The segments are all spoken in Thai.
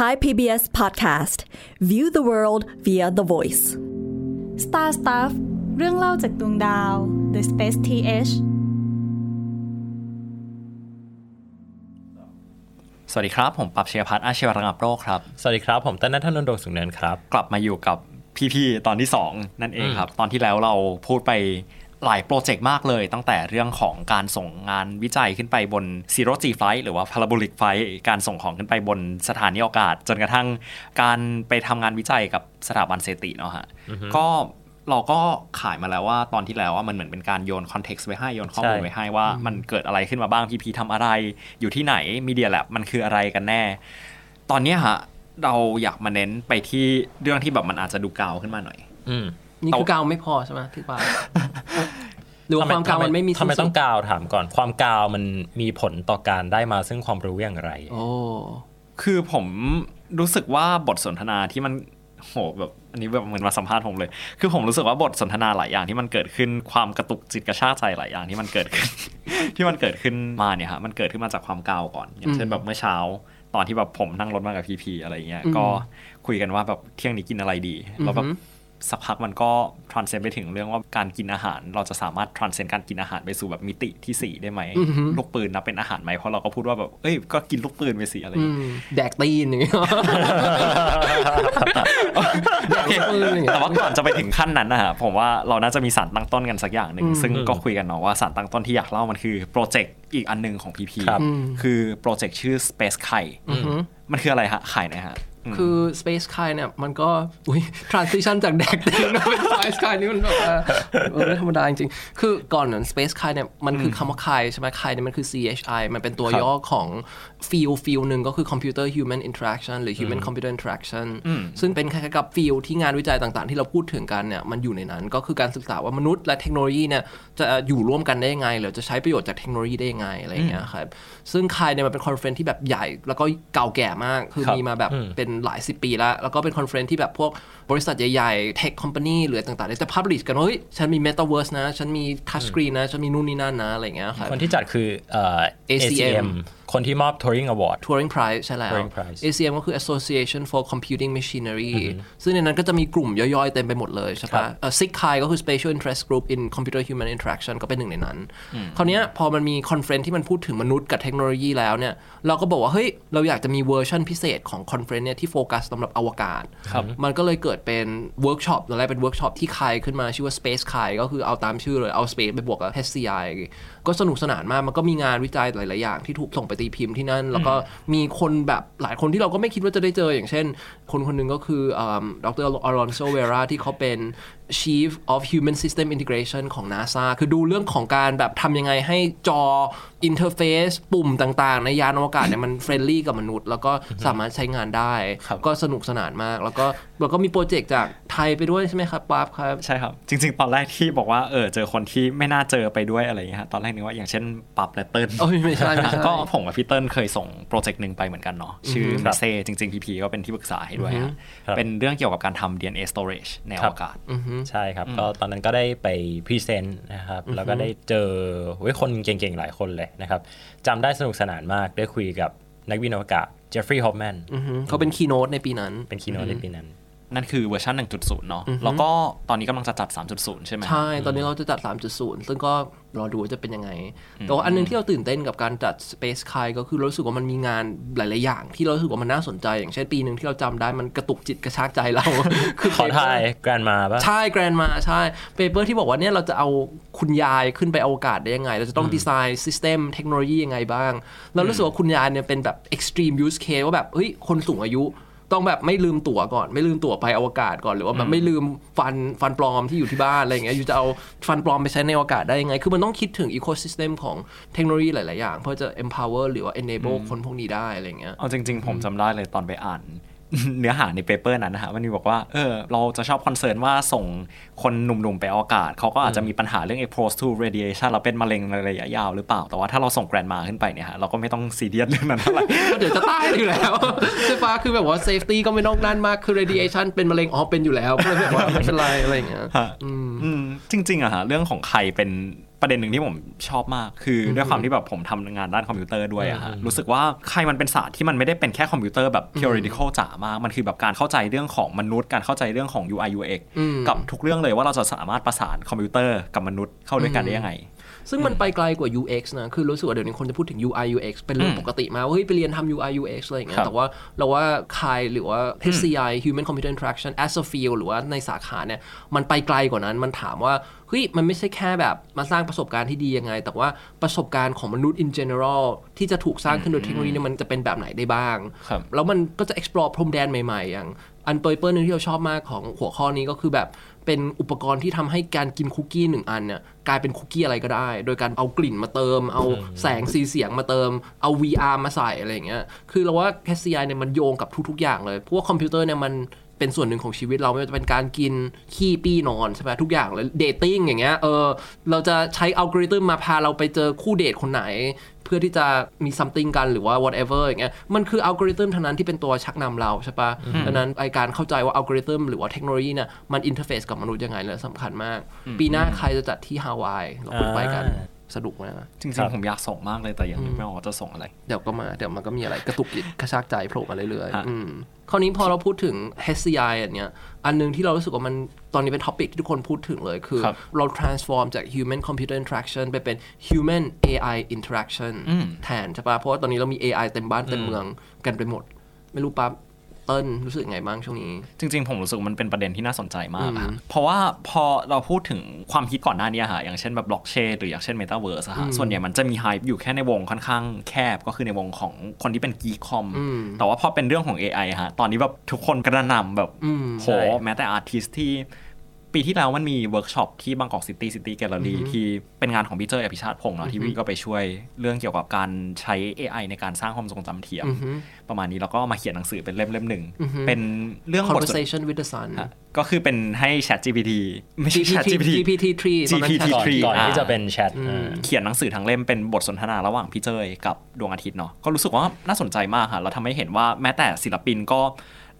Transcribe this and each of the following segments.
Thai PBS Podcast View the world via the voice Star Stuff เรื่องเล่าจากดวงดาว The Space TH สวัสดีครับ ผมปรับเชียพัฒน์อาชีวระงับโรคครับ สวัสดีครับ ผมต้นนัทนนท์ดวงสุงเนินครับ กลับมาอยู่กับพี่ๆตอนที่ 2 นั่นเองครับ ตอนที่แล้วเราพูดไป หลายโปรเจกต์มากเลย ตั้งแต่เรื่องของการส่งงานวิจัยขึ้นไปบน Zero G Flight หรือว่า Parabolic Flight การส่งของขึ้นไปบนสถานีอวกาศ จนกระทั่งการไปทำงานวิจัยกับสถาบันเซติเนาะฮะก็เราก็ขายมาแล้วว่าตอนที่แล้วว่ามันเหมือนเป็นการโยนคอนเท็กซ์ไว้ให้โยนข้อมูลใช่ไว้ให้ว่ามันเกิดอะไรขึ้นมาบ้างพี่พีทำอะไร อยู่ที่ไหนมีเดียแลบมันคืออะไรกันแน่ ตอนเนี้ยฮะเราอยากมาเน้นไปที่เรื่องที่แบบมันอาจจะดูเกาวขึ้นมาหน่อยอืม นี่คือกาวไม่พอใช่ไหมที่ว่าหรือว่าความกาวมันไม่มีทำไมสิ้นสุดต้องกาวถามก่อน ความกาวมันมีผลต่อการได้มาซึ่งความรู้อย่างไร โอ้คือผมรู้สึกว่าบทสนทนาที่มันโหแบบอันนี้แบบเหมือนมาสัมภาษณ์ผมเลย คือผมรู้สึกว่าบทสนทนาหลายอย่างที่มันเกิดขึ้นความกระตุกจิตกระชากใจหลายอย่างที่มันเกิดขึ้น ที่มันเกิดขึ้นมาเนี่ยฮะมันเกิดขึ้นมาจากความกาวก่อน อย่างเช่นแบบเมื่อเช้า ตอนที่แบบผมนั่งรถมากับพีพีอะไรเงี้ยก็คุยกันว่าแบบเที่ยงนี้กินอะไรดีแล้วแบบ สักพักมันก็ทรานเซนไปถึงเรื่องว่าการกินอาหาร เราจะสามารถทรานเซนการกินอาหารไปสู่แบบมิติที่สี่ได้ไหมลูกปืนนับเป็นอาหารไหมเพราะเราก็พูดว่าแบบเอ้ยก็กินลูกปืนไปสิอะไรอย่างเงี้ยอืมแดกตีนอย่างเงี้ยโอเคปืนอย่างเงี้ยแต่ว่าก่อนจะไปถึงขั้นนั้นนะฮะผมว่าเราน่าจะมีสารตั้งต้นกันสักอย่างหนึ่งอืมซึ่งก็คุยกันเนาะว่าสารตั้งต้นที่อยากเล่ามันคือโปรเจกต์อีกอันหนึ่งของ PP ครับคือโปรเจกต์ชื่อ Space ไข่มันคืออะไรฮะไข่นะฮะม คือ Space Sky เนี่ยมันก็อุ้ย transition จากแดกตีนมาเป็น Space Sky นี่มันแบบว่าเออไม่ธรรมดาจริงๆ คือก่อนนั้น Space Sky เนี่ยมันคือคำว่า Chi ใช่ไหม Chi เนี่ยมันคือ CHI มันเป็นตัวย่อของ field field หนึ่งก็คือ computer human interaction หรือ human computer interaction ซึ่งเป็นคล้ายๆกับ field ที่งานวิจัยต่างๆ ที่เราพูดถึงกันเนี่ยมันอยู่ในนั้นก็คือการศึกษาว่ามนุษย์และเทคโนโลยีเนี่ยจะอยู่ร่วมกันได้ยังไง หรือจะใช้ประโยชน์จากเทคโนโลยีได้ยังไงอะไรอย่างเงี้ยครับซึ่ง CHI เนี่ยมันเป็น conference ที่แบบใหญ่แล้วก็เก่าแก่มากคือครับมีมาแบบเป็นหลายสิบปีแล้ว แล้วก็เป็น conference ที่แบบพวกบริษัทใหญ่ๆ tech company หรือต่างๆเนี่ยจะ publish กันว่าเฮ้ยฉันมี Metaverse นะ ฉันมี touch screen นะ ฉันมีนู่นนี่นั่นนะ อะไรอย่างเงี้ยครับคนที่จัดคือเอ่อ ACM ACM คนที่มอบ Turing Award Turing Prize ใช่แล้ว Turing Prize ACM ก็คือ Association for Computing Machinery ซึ่งในนั้นก็จะมีกลุ่มย่อยๆ เต็มไปหมดเลยใช่ป่ะครับเอ่อ SIGCHI ก็คือ Special Interest Group in Computer Human Interaction ก็เป็นหนึ่งในนั้น คราวเนี้ยพอมันมี conference ที่มันพูดถึงมนุษย์กับเทคโนโลยีแล้วเนี่ย เราก็บอกว่า เฮ้ย เราอยากจะมีเวอร์ชันพิเศษของ conference เนี่ยที่โฟกัสสำหรับอวกาศ มันก็เลยเกิดเป็นเวิร์กช็อปตอนแรกเป็นเวิร์กช็อปที่ CHI ขึ้นมาชื่อว่า Space คายก็คือเอาตามชื่อเลยเอา Space ไปบวกกับ HCI ก็สนุกสนานมากมันก็มีงานวิจัยหลายๆอย่างที่ถูกส่งไปตีพิมพ์ที่นั่น แล้วก็มีคนแบบหลายคนที่เราก็ไม่คิดว่าจะได้เจออย่างเช่น คนคนหนึ่งก็คือดร.อลอนโซเวราที่เขาเป็น Chief of Human System Integration ของ NASA คือดูเรื่องของการแบบทำยังไงให้จอ interface ปุ่มต่างๆ ในยานอวกาศเนี่ยมัน friendly กับมนุษย์ แล้วก็สามารถใช้งานได้ ก็สนุกสนานมาก แล้วก็แล้วก็มี project จากไทยไปด้วยใช่ไหมครับป๊าบครับ ใช่ครับ จริง ๆ ตอนแรกที่บอกว่าเออเจอคนที่ไม่น่าเจอไปด้วยอะไรอย่างเงี้ยฮะตอนแรกนึกว่าอย่างเช่นปับและเติ้ลโอ้ยไม่ใช่ไม่ใช่ก็ผมกับพี่เติ้ลเคยส่ง project หนึ่งไปเหมือนกันเนาะชื่อเมเซจริงๆพีพีก็เป็นที่ปรึกษาให้ด้วยฮะครับเป็นเรื่องเกี่ยวกับการทำ DNA storage ในอวกาศใช่ครับ ก็ตอนนั้นก็ได้ไป present นะครับ แล้วก็ได้เจอเฮ้ยคนเก่งๆ หลายคนเลยนะครับจำได้สนุกสนานมากได้คุยกับนักบินอวกาศเจฟฟรีย์ฮอฟแมนอือฮึเขาเป็น keynote ในปีนั้น เป็น keynote ในปีนั้น นั่นคือเวอร์ชัน1.0 เนาะแล้วก็ตอนนี้กำลังจะจัด 3.0 ใช่ไหมฮะใช่ ตอนนี้เราจะจัด 3.0 ซึ่งก็รอดูว่าจะเป็นยังไง แต่ว่าอันหนึงที่เราตื่นเต้นกับการจัด SpaceCHI ก็คือเรารู้สึกว่ามันมีงานหลาย ๆ อย่าง ที่เรารู้สึกว่ามันน่าสนใจ อย่างเช่นปีหนึ่งที่เราจำได้มันกระตุกจิตกระชากใจเรา คือขอทาย grandma ป่ะ ใช่ grandma ใช่ paper ที่บอกว่าเนี่ยเราจะเอาคุณยายขึ้นไปอวกาศได้ยังไง เราจะต้อง design system เทคโนโลยียังไงบ้าง เรารู้สึกว่าคุณยายเนี่ยเป็นแบบ extreme use case ว่าแบบเฮ้ยคนสูงอายุ ต้องแบบไม่ลืมตั๋วก่อนไม่ลืมตั๋วไปอวกาศก่อนหรือว่าแบบไม่ลืมฟันฟันปลอมที่อยู่ที่บ้านอะไรอย่างเงี้ยอยู่จะเอาฟันปลอมไปใช้ในอวกาศได้ยังไง คือมันต้องคิดถึง ecosystem ของเทคโนโลยีหลาย ๆ อย่าง เพื่อจะ empower หรือว่า enable คนพวกนี้ได้อะไรอย่างเงี้ยเอาจริง ๆ ผมจำได้เลยตอนไปอ่าน เนื้อหาใน paper นั้นนะฮะมันมีบอกว่าเออเราจะชอบ concern ว่าส่งคนหนุ่มๆไปอวกาศ เขาก็อาจจะมีปัญหาเรื่อง exposed to radiation แล้วเป็นมะเร็งในระยะยาวหรือเปล่า แต่ว่าถ้าเราส่ง grandma ขึ้นไปเนี่ยฮะเราก็ไม่ต้องซีเรียสเรื่องนั้นเท่าไหร่เดี๋ยวจะตายอยู่แล้วใช่ปะคือแบบว่า safety ก็ไม่ต้องนั่นมากคือ radiation เป็นมะเร็งอ๋อเป็นอยู่แล้วก็เลยแบบว่าไม่เป็นไรอะไรอย่างเงี้ยฮะอืมจริงๆอะฮะเรื่องของ CHI เป็น ปประเด็นหนึ่งที่ผมชอบมาก คืออด้วยความที่แบบผมทำงานด้านคอมพิวเตอร์ด้วยอะฮะรู้สึกว่า CHI มันเป็นศาสตร์ที่มันไม่ได้เป็นแค่คอมพิวเตอร์แบบ theoretical จ๋ามาก มันคือแบบการเข้าใจเรื่องของมนุษย์ การเข้าใจเรื่องของ UI UX กับทุกเรื่องเลยว่าเราจะสามารถประสานคอมพิวเตอร์กับมนุษย์เข้าด้วยกันได้ยังไง ซึ่งมันไปไกลกว่า UX นะ คือรู้สึกว่าเดี๋ยวนี้คนจะพูดถึง UI UX เป็นเรื่องปกติมากว่าเฮ้ยไปเรียนทำ UI UX อะไรอย่างเงี้ครับแต่ว่าเราว่า CHI หรือว่า HCI Human Computer Interaction as a field หรือว่าในสาขาเนี่ยมันไปไกลกว่านั้นมันถามว่าเฮ้ยมันไม่ใช่แค่แบบมาสร้างประสบการณ์ที่ดียังไง แต่ว่าประสบการณ์ของมนุษย์ in general ที่จะถูกสร้างขึ้นโดยเทคโนโลยีเนี่ยมันจะเป็นแบบไหนได้บ้างครับแล้วมันก็จะ explore พรมแดนใหม่ๆ อย่างอัน paper นึงที่เราชอบมากของหัวข้อนี้ก็คือแบบ เป็นอุปกรณ์ที่ทำให้การกินคุกกี้หนึ่งอันเนี่ยกลายเป็นคุกกี้อะไรก็ได้ โดยการเอากลิ่นมาเติม เอาแสงสีเสียงมาเติม เอา VR มาใส่อะไรอย่างเงี้ย คือเราว่า HCI เนี่ยมันโยงกับทุก ๆ อย่างเลย เพราะว่าคอมพิวเตอร์เนี่ยมันเป็นส่วนหนึ่งของชีวิตเราไม่ว่าจะเป็นการกินขี้ปี้นอนใช่ไหมทุกอย่างเลย dating อย่างเงี้ยเออเราจะใช้อัลกอริทึมมาพาเราไปเจอคู่เดทคนไหน เพื่อที่จะมี something กันหรือว่า whatever อย่างเงี้ยมันคืออัลกอริทึมทั้งนั้นที่เป็นตัวชักนำเราใช่ปะดังนั้นไอการเข้าใจว่าอัลกอริทึมหรือว่าเทคโนโลยีเนี่ยมัน interface กับมนุษย์ยังไงเนี่ยสำคัญมาก ปีหน้าใครจะจัดที่ฮาวายเราควรไปกันอ่า สนุกไหมนะจริงๆผมอยากส่งมากเลยแต่ยังนึกไม่ออกว่าจะส่งอะไร เดี๋ยวก็มาเดี๋ยวมันก็มีอะไรกระตุกจิตกระชากใจโผล่มาเรื่อยฮะๆอืมคราวนี้พอเราพูดถึง HCI อันเนี้ยอันหนึงที่เรารู้สึกว่ามันตอนนี้เป็น topic ที่ทุกคนพูดถึงเลยคือครับเรา transform จาก human computer interaction ไปเป็น human AI interaction แทนใช่ปะเพราะว่าตอนนี้เรามี AI เต็มบ้านเต็มเมืองกันไปหมด ไม่รู้ปั๊บ เติ้ลรู้สึกไงบ้างช่วงนี้ จริง ๆ ผมรู้สึกมันเป็นประเด็นที่น่าสนใจมากอะเพราะว่าพอเราพูดถึงความคิดก่อนหน้านี้อะฮะอย่างเช่นแบบบล็อกเชนหรืออย่างเช่นเมตาเวิร์สฮะส่วนใหญ่มันจะมี hype อยู่แค่ในวงค่อนข้างแคบก็คือในวงของคนที่เป็น geek คอมแต่ว่าพอเป็นเรื่องของ AI อะฮะตอนนี้แบบทุกคนกระหน่ำแบบโหใช่แม้แต่ artist ที่ ปีที่แล้วมันมีเวิร์กช็อปที่ Bangkok CityCity Gallery ที่เป็นงานของพี่เจ้ยอภิชาติพงศ์เนาะที่พี่ก็ไปช่วยเรื่องเกี่ยวกับการใช้ AI ในการสร้างความทรงจำเทียม ประมาณนี้แล้วก็มาเขียนหนังสือเป็นเล่มเล่มๆหนึ่ง เป็นเรื่องบทสน conversation with the sun ฮะก็คือเป็นให้ Chat GPT ไม่ใช่ Chat GPT GPT-3 ตอนนั้น GPT ก่อน three ก่อนอ่าที่จะเป็นแชทอ่าเขียนหนังสือทั้งเล่มเป็นบทสนทนาระหว่างพี่เจ้ยกับดวงอาทิตย์เนาะก็รู้สึกว่าน่าสนใจมากค่ะเราทำให้เห็นว่าแม้แต่ศิลปินก็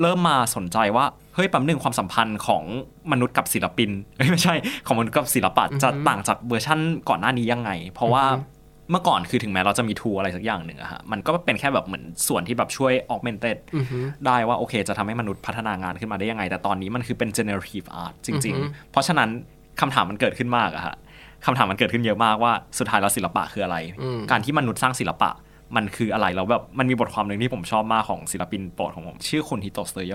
เริ่มมาสนใจว่าเฮ้ยแป๊บหนึ่งความสัมพันธ์ของมนุษย์กับศิลปินเอ้ยไม่ใช่ของมนุษย์กับศิลปะจะต่างจากเวอร์ชั่นก่อนหน้านี้ยังไง เพราะว่าเมื่อก่อนคือถึงแม้เราจะมี tool อะไรสักอย่างหนึ่งอะฮะมันก็เป็นแค่แบบเหมือนส่วนที่แบบช่วย augmented ได้ว่าโอเค จะทำให้มนุษย์พัฒนางานขึ้นมาได้ยังไง แต่ตอนนี้มันคือเป็น generative art จริง ๆ เพราะฉะนั้นคำถามมันเกิดขึ้นมากอะฮะคำถามมันเกิดขึ้นเยอะมากว่าสุดท้ายแล้วศิลปะคืออะไร การที่มนุษย์สร้างศิลปะ มันคืออะไรแล้วแบบมันมีบทความหนึ่งที่ผมชอบมากของศิลปินโปรดของผม ชื่อคุณฮิโตะสเตโย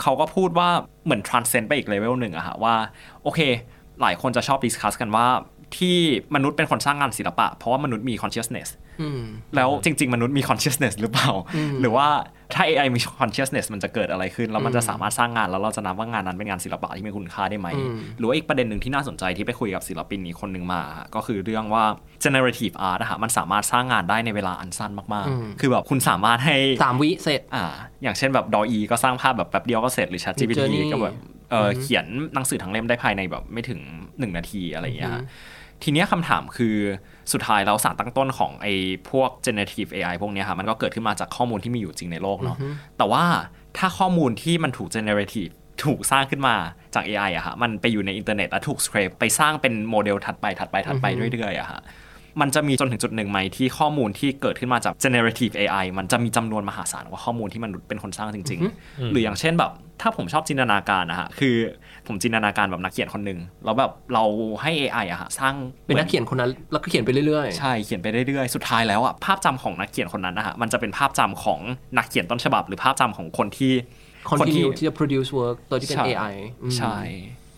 เขาก็พูดว่าเหมือน transcend ไปอีกเลเวลหนึ่งอะฮะว่า โอเค หลายคนจะชอบ discuss กันว่า ที่มนุษย์เป็นคนสร้างงานศิลปะ เพราะว่ามนุษย์มี consciousness แล้วจริง ๆ มนุษย์มี consciousness หรือเปล่า หรือว่าถ้า AI มี consciousness มันจะเกิดอะไรขึ้น แล้วมันจะสามารถสร้างงานแล้วเราจะนับว่างานนั้นเป็นงานศิลปะที่มีคุณค่าได้ไหม หรือว่าอีกประเด็นหนึ่งที่น่าสนใจที่ไปคุยกับศิลปินอีกคนหนึ่งมา ก็คือเรื่องว่า generative art อะฮะมันสามารถสร้างงานได้ในเวลาอันสั้นมากๆ คือแบบคุณสามารถให้สามวิเสร็จอ่าอย่างเช่นแบบดออีก็สร้างภาพแบบแป๊บเดียวก็เสร็จหรือ Chat GPT Midjourney ก็แบบเอออเขียนหนังสือทั้งเล่มได้ภายในแบบไม่ถึง 1 นาทีอะไรอย่างเงี้ยฮะ ทีเนี้ยคำถามคือสุดท้ายแล้วสารตั้งต้นของไอ้พวก generative AI พวกเนี้ยค่ะมันก็เกิดขึ้นมาจากข้อมูลที่มีอยู่จริงในโลกเนาะแต่ว่าถ้าข้อมูลที่มันถูก generative ถูกสร้างขึ้นมาจาก AI อะฮะมันไปอยู่ในอินเทอร์เน็ตแล้วถูก scrape ไปสร้างเป็นโมเดลถัดไปถัดไปถัดไปเรื่อยๆอะฮะ มันจะมีจนถึงจุดหนึ่งไหมที่ข้อมูลที่เกิดขึ้นมาจาก generative AI มันจะมีจำนวนมหาศาลกว่าข้อมูลที่มนุษย์เป็นคนสร้างจริง ๆ หรืออย่างเช่นแบบ ถ้าผมชอบจินตนาการนะฮะคือผมจินตนาการแบบนักเขียนคนหนึ่งแล้วแบบเราให้ AI อะฮะสร้างเป็นนักเขียนคนนั้นแล้วก็เขียนไปเรื่อยใช่เขียนไปเรื่อยๆ สุดท้ายแล้วอะภาพจำของนักเขียนคนนั้นนะฮะมันจะเป็นภาพจำของนักเขียนต้นฉบับ หรือภาพจำของคนที่ๆ continue ที่จะ produce work โดยที่เป็นใช่ AI อืมใช่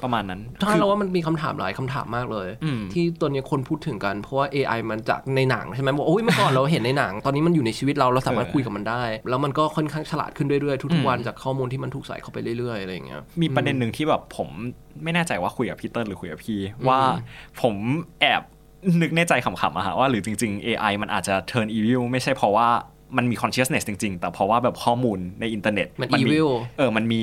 ประมาณนั้นถ้าเราว่ามันมีคำถามหลายคำถามมากเลยอืมที่ตัวนี้คนพูดถึงกัน เพราะว่า AI มันจากในหนังใช่ไหมบอกโอ้ยเมื่อก่อนเราเห็นในหนัง ตอนนี้มันอยู่ในชีวิตเราเราสามารถคุยกับมันได้ แล้วมันก็ค่อนข้างฉลาดขึ้นเรื่อยๆทุกๆวันจากข้อมูลที่มันถูกใส่เข้าไปเรื่อยๆอะไรอย่างเงี้ยมีประเด็นหนึ่งที่แบบผมไม่แน่ใจว่าคุยกับพี่เติ้ลหรือคุยกับพี่ว่าผมแอบนึกในใจขำๆอะฮะว่าหรือจริง ๆ AI มันอาจจะ turn evil ไม่ใช่เพราะว่ามันมี consciousness จริง ๆ แต่เพราะว่าแบบข้อมูลในอินเทอร์เน็ตมันมี evil เออมันมี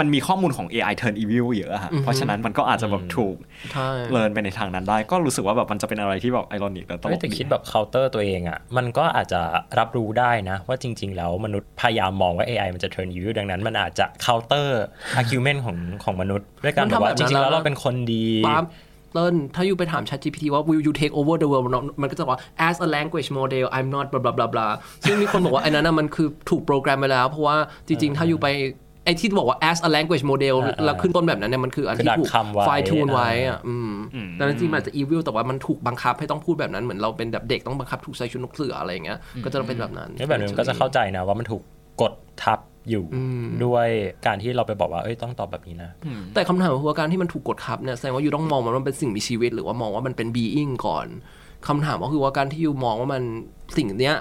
มันมีข้อมูลของ AI turn evil เยอะอะฮะเพราะฉะนั้นมันก็อาจจะแบบถูกใช่ learn ไปในทางนั้นได้ ก็รู้สึกว่าแบบมันจะเป็นอะไรที่แบบ ironic และตลกเฮ้ยแต่ดีคิดแบบเคาน์เตอร์ตัวเองอะ่ะ มันก็อาจจะรับรู้ได้นะ ว่าจริง ๆ แล้วมนุษย์พยายามมองว่า AI มันจะ turn evil ดังนั้น มันอาจจะเคาน์เตอร์ argument ของของมนุษย์ ด้วยการมันแบทำบว่าแบบจนั้นริงๆแล้วแล้วเราเป็นคนดีปั๊บเติ้ลถ้าอยู่ไปถาม ChatGPT ว่า will you take over the world มันมันก็จะบอกว่า as a language model I'm not blah blah blah blah ซึ่งมีคนบอกว่าไอ้นั้นนะมันคือถูกโปรแกรมไปแล้ว เพราะว่าจริง ๆ ถ้าอยู่ไป ไอ้ที่บอกว่า as a language model แล้วขึ้นต้นแบบนั้นเนี่ยมันคืออันที่ถูกคือดักคำไว้ fine tune ไว้อะอืมแต่จริงๆมันอาจจะ evil แต่ว่ามันถูกบังคับให้ต้องพูดแบบนั้นเหมือนเราเป็นแบบเด็กต้องบังคับถูกใส่ชุดนกเสืออะไรอย่างเงี้ยก็จะต้องเป็นแบบนั้นนี่แบบนึงก็จะเข้าใจนะว่ามันถูกกดทับอยู่ด้วยการที่เราไปบอกว่าเอ้ยต้องตอบแบบนี้นะ แต่คำถามคือว่าการที่มันถูกกดทับเนี่ยแสดงว่าอยู่ต้องมองมันว่ามันเป็นสิ่งมีชีวิต หรือว่ามองว่ามันเป็น being ก่อนคำถามก็คือว่าการที่อยู่มองว่ามันสิ่งเนี้ย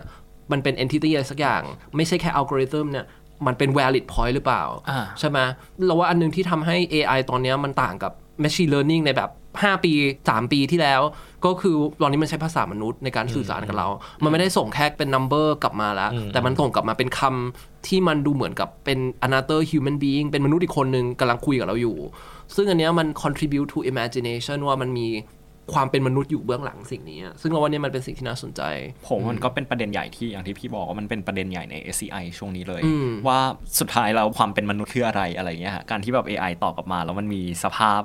มันเป็น entity อะไรสักอย่าง ไม่ใช่แค่อัลกอริทึมเนี่ย มันเป็น valid point หรือเปล่าอ่าใช่ไหมเราว่าอันหนึงที่ทำให้ AI ตอนเนี้ยมันต่างกับ machine learning ในแบบ 5 ปี 3 ปีที่แล้ว ก็คือตอนนี้มันใช้ภาษามนุษย์ในการสื่อสารกับเรา มันไม่ได้ส่งแค่เป็น number กลับมาแล้ว แต่มันส่งกลับมาเป็นคำที่มันดูเหมือนกับเป็น another human being เป็นมนุษย์อีกคนนึงกำลังคุยกับเราอยู่ ซึ่งอันเนี้ยมัน contribute to imagination ว่ามันมี ความเป็นมนุษย์อยู่เบื้องหลังสิ่งนี้ ซึ่งเราว่าเนี่ยมันเป็นสิ่งที่น่าสนใจ ผมมันก็เป็นประเด็นใหญ่ที่อย่างที่พี่บอกว่ามันเป็นประเด็นใหญ่ใน SCI ช่วงนี้เลยอืมว่าสุดท้ายแล้วความเป็นมนุษย์คืออะไรอะไรเงี้ยฮะการที่แบบ AI ตอบกลับมา แล้วมันมีสภาพ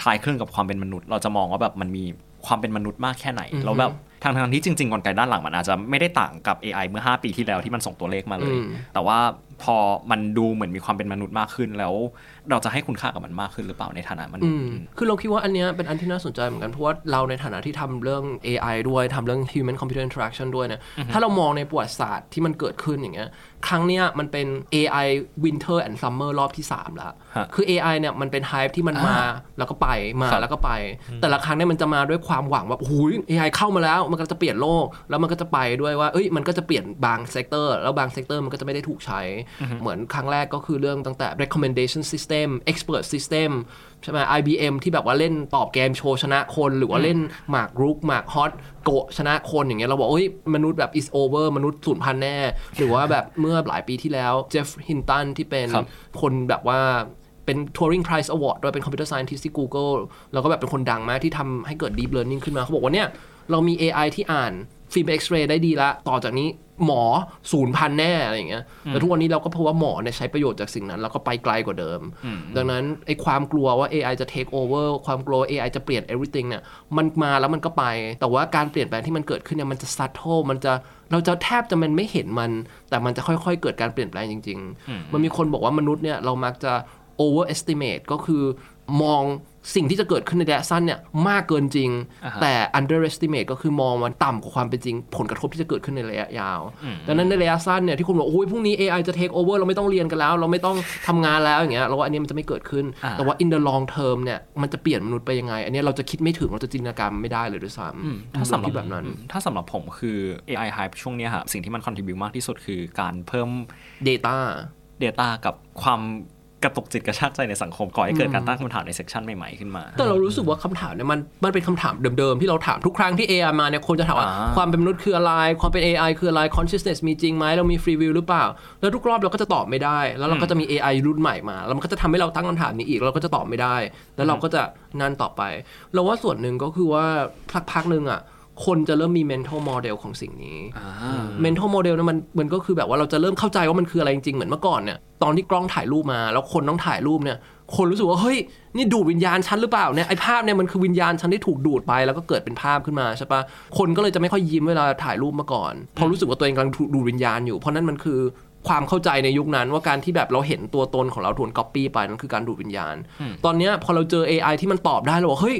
คล้ายคลึงกับความเป็นมนุษย์ เราจะมองว่าแบบมันมีความเป็นมนุษย์มากแค่ไหนแล้วแบบ ทางทางที่จริง ๆกลไกด้านหลังมันอาจจะไม่ได้ต่างกับ AI เมื่อ 5 ปีที่แล้วที่มันส่งตัวเลขมาเลยอืมแต่ว่าพอมันดูเหมือนมีความเป็นมนุษย์มากขึ้นแล้ว เราจะให้คุณค่ากับมันมากขึ้นหรือเปล่าในฐานะมนุษอืย์มคือเราคิดว่าอันเนี้ยเป็นอันที่น่าสนใจเหมือนกัน เพราะว่าเราในฐานะที่ทำเรื่อง AI ด้วยทำเรื่อง human computer interaction ด้วยเนี่ยถ้าเรามองในประวัติศาสตร์ที่มันเกิดขึ้นอย่างเงี้ยครั้งเนี้ยมันเป็น AI winter and summer รอบที่ 3 แล้วฮะคือ AI เนี่ยมันเป็น hype ที่มันมาแล้วก็ไปมาครับแล้วก็ไป แต่ละครั้งเนี่ยมันจะมาด้วยความหวังว่าโอ้ย AI เข้ามาแล้วมันก็จะเปลี่ยนโลก แล้วมันก็จะไปด้วยว่าเอ้ยมันก็จะเปลี่ยนบาง sector แล้วบาง sector มันก็จะไม่ได้ถูกใช้ เหมือนครั้งแรกก็คือเรื่องตั้งแต่ recommendation system expert system ใช่ไหม IBM ที่แบบว่าเล่นตอบเกมโชว์ชนะคน หรือว่าเล่นหมากรุกหมากฮอสโกะชนะคนอย่างเงี้ยเราบอกเอ้ยมนุษย์แบบ is over มนุษย์สูญพันธุ์แน่ หรือว่าแบบเมื่อหลายปีที่แล้ว Geoff Hinton ที่เป็นครับคนแบบว่าเป็น Turing Prize Award ด้วยเป็น Computer Scientist ที่ Google แล้วก็แบบเป็นคนดังมากที่ทำให้เกิด Deep Learning ขึ้นมาเขาบอกว่าเนี่ย เรามี AI ที่อ่านฟิล์มเอ็กซเรย์ได้ดีละ ต่อจากนี้หมอศูนย์พันแน่อะไรอย่างเงี้ยแต่ทุกวันนี้เราก็พบว่าหมอเนี่ยใช้ประโยชน์จากสิ่งนั้น แล้วก็ไปไกลกว่าเดิม ดังนั้นไอ้ความกลัวว่า AI จะ take over ความกลัวว่า AI จะเปลี่ยน everything เนี่ยมันมาแล้วมันก็ไป แต่ว่าการเปลี่ยนแปลงที่มันเกิดขึ้นเนี่ยมันจะ subtle มันจะเราจะแทบจะมันไม่เห็นมัน แต่มันจะค่อยๆ เกิดการเปลี่ยนแปลงจริง ๆ มันมีคนบอกว่ามนุษย์เนี่ยเรามักจะ overestimate ก็คือมอง สิ่งที่จะเกิดขึ้นในระยะสั้นเนี่ยมากเกินจริงอ่าฮะแต่ underestimate ก็คือมองมันต่ำกว่าความเป็นจริง ผลกระทบที่จะเกิดขึ้นในระยะยาว ดังนั้นในระยะสั้นเนี่ยที่คุณบอกโอ้ยพรุ่งนี้ AI จะ take over เราไม่ต้องเรียนกันแล้ว เราไม่ต้องทำงานแล้วอย่างเงี้ยเราว่าอันนี้มันจะไม่เกิดขึ้นอ่าแต่ว่า in the long term เนี่ยมันจะเปลี่ยนมนุษย์ไปยังไง อันนี้เราจะคิดไม่ถึงเราจะจินตนาการไม่ได้เลยด้วยซ้ำถ้าสำหรับที่แบบนั้น ถ้าสำหรับผมคือ AI hype ช่วงเนี้ยครับสิ่งที่มัน contribute มากที่สุดคือการเพิ่ม data Data กับความ กระตุกจิตกระชากใจในสังคมก่อให้เกิดการตั้งคำถามในเซกชันใหม่ๆขึ้นมา แต่เรารู้สึกว่าคำถามเนี่ยมันมันเป็นคำถามเดิมๆ ที่เราถามทุกครั้งที่ AI มาเนี่ยคนจะถามว่าอ่าความเป็นมนุษย์คืออะไร ความเป็น AI คืออะไร consciousness มีจริงไหมเรามี free will หรือเปล่า แล้วทุกรอบเราก็จะตอบไม่ได้ แล้วเราก็จะมี AI รุ่นใหม่มา แล้วมันก็จะทำให้เราตั้งคำถามนี้อีกแล้วเราก็จะตอบไม่ได้ แล้วเราก็จะนั่นต่อไป เราว่าส่วนหนึ่งก็คือว่าพักๆหนึ่งอะ คนจะเริ่มมี mental model ของสิ่งนี้ mental model เนี่ยมันมันก็คือแบบว่าเราจะเริ่มเข้าใจว่ามันคืออะไรจริงๆ เหมือนเมื่อก่อนเนี่ย ตอนที่กล้องถ่ายรูปมา แล้วคนต้องถ่ายรูปเนี่ย คนรู้สึกว่า เฮ้ย นี่ดูดวิญญาณฉันหรือเปล่าเนี่ยไอ้ภาพเนี่ยมันคือวิญญาณฉันที่ถูกดูดไปแล้วก็เกิดเป็นภาพขึ้นมาใช่ปะคนก็เลยจะไม่ค่อยยิ้มเวลาถ่ายรูปมาก่อนเพราะรู้สึกว่าตัวเองกำลังถูกดูดวิญญาณอยู่เพราะนั่นมันคือความเข้าใจในยุคนั้นว่าการที่แบบเราเห็นตัวตนของเราถูกก๊อปปี้ไปนั่นคือการดูดวิญญาณ ตอนเนี้ยพอเราเจอ AI ที่มันตอบได้เราบอกเฮ้ย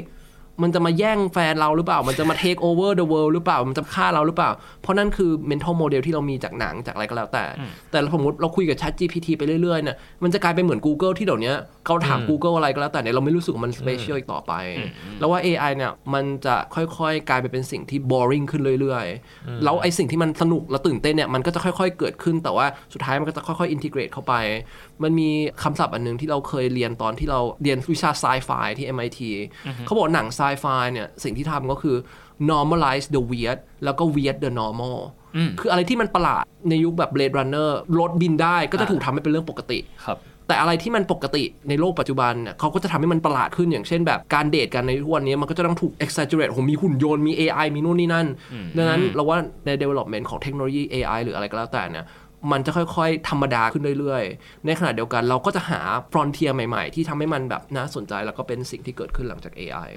มันจะมาแย่งแฟนเราหรือเปล่า มันจะมา take over the world หรือเปล่า มันจะฆ่าเราหรือเปล่า เพราะนั่นคือ mental model ที่เรามีจากหนังจากอะไรก็แล้วแต่ แต่สมมติเราคุยกับ Chat GPT ไปเรื่อยๆเนี่ยมันจะกลายเป็นเหมือน Google ที่เดี๋ยวนี้เราถาม Google อะไรก็แล้วแต่เนี่ยเราไม่รู้สึกว่ามัน special อีกต่อไป แล้วว่า AI เนี่ยมันจะค่อยๆ กลายไปเป็นสิ่งที่ boring ขึ้นเรื่อยๆ แล้วไอ้สิ่งที่มันสนุกและตื่นเต้นเนี่ยมันก็จะค่อย ๆ เกิดขึ้นแต่ว่าสุดท้ายมันก็จะค่อยๆ integrate เข้าไปมันมีคำศัพท์อันหนึงที่เราเคยเรียนตอนที่เราเรียนวิชา sci-fi ที่ MIT เขาบอกหนัง sci-fi เนี่ยสิ่งที่ทำก็คือ normalize the weird แล้วก็ weird the normal คืออะไรที่มันประหลาดในยุคแบบ Blade Runner รถบินได้ก็จะถูกทำให้เป็นเรื่องปกติครับแต่อะไรที่มันปกติในโลกปัจจุบันเนี่ยเขาก็จะทำให้มันประหลาดขึ้นอย่างเช่นแบบการเดทกันในทุกวันนี้มันก็จะต้องถูก exaggerate โหมีหุ่นยนต์มี AI มีนู่นนี่นั่น ดังนั้นเราว่าใน development ของเทคโนโลยี AI หรืออะไรก็แล้วแต่เนี่ย มันจะค่อยๆ ธรรมดาขึ้นเรื่อยๆ ในขณะเดียวกันเราก็จะหาฟรอนเทียใหม่ๆ ที่ทำให้มันแบบน่าสนใจแล้วก็เป็นสิ่งที่เกิดขึ้นหลังจาก AI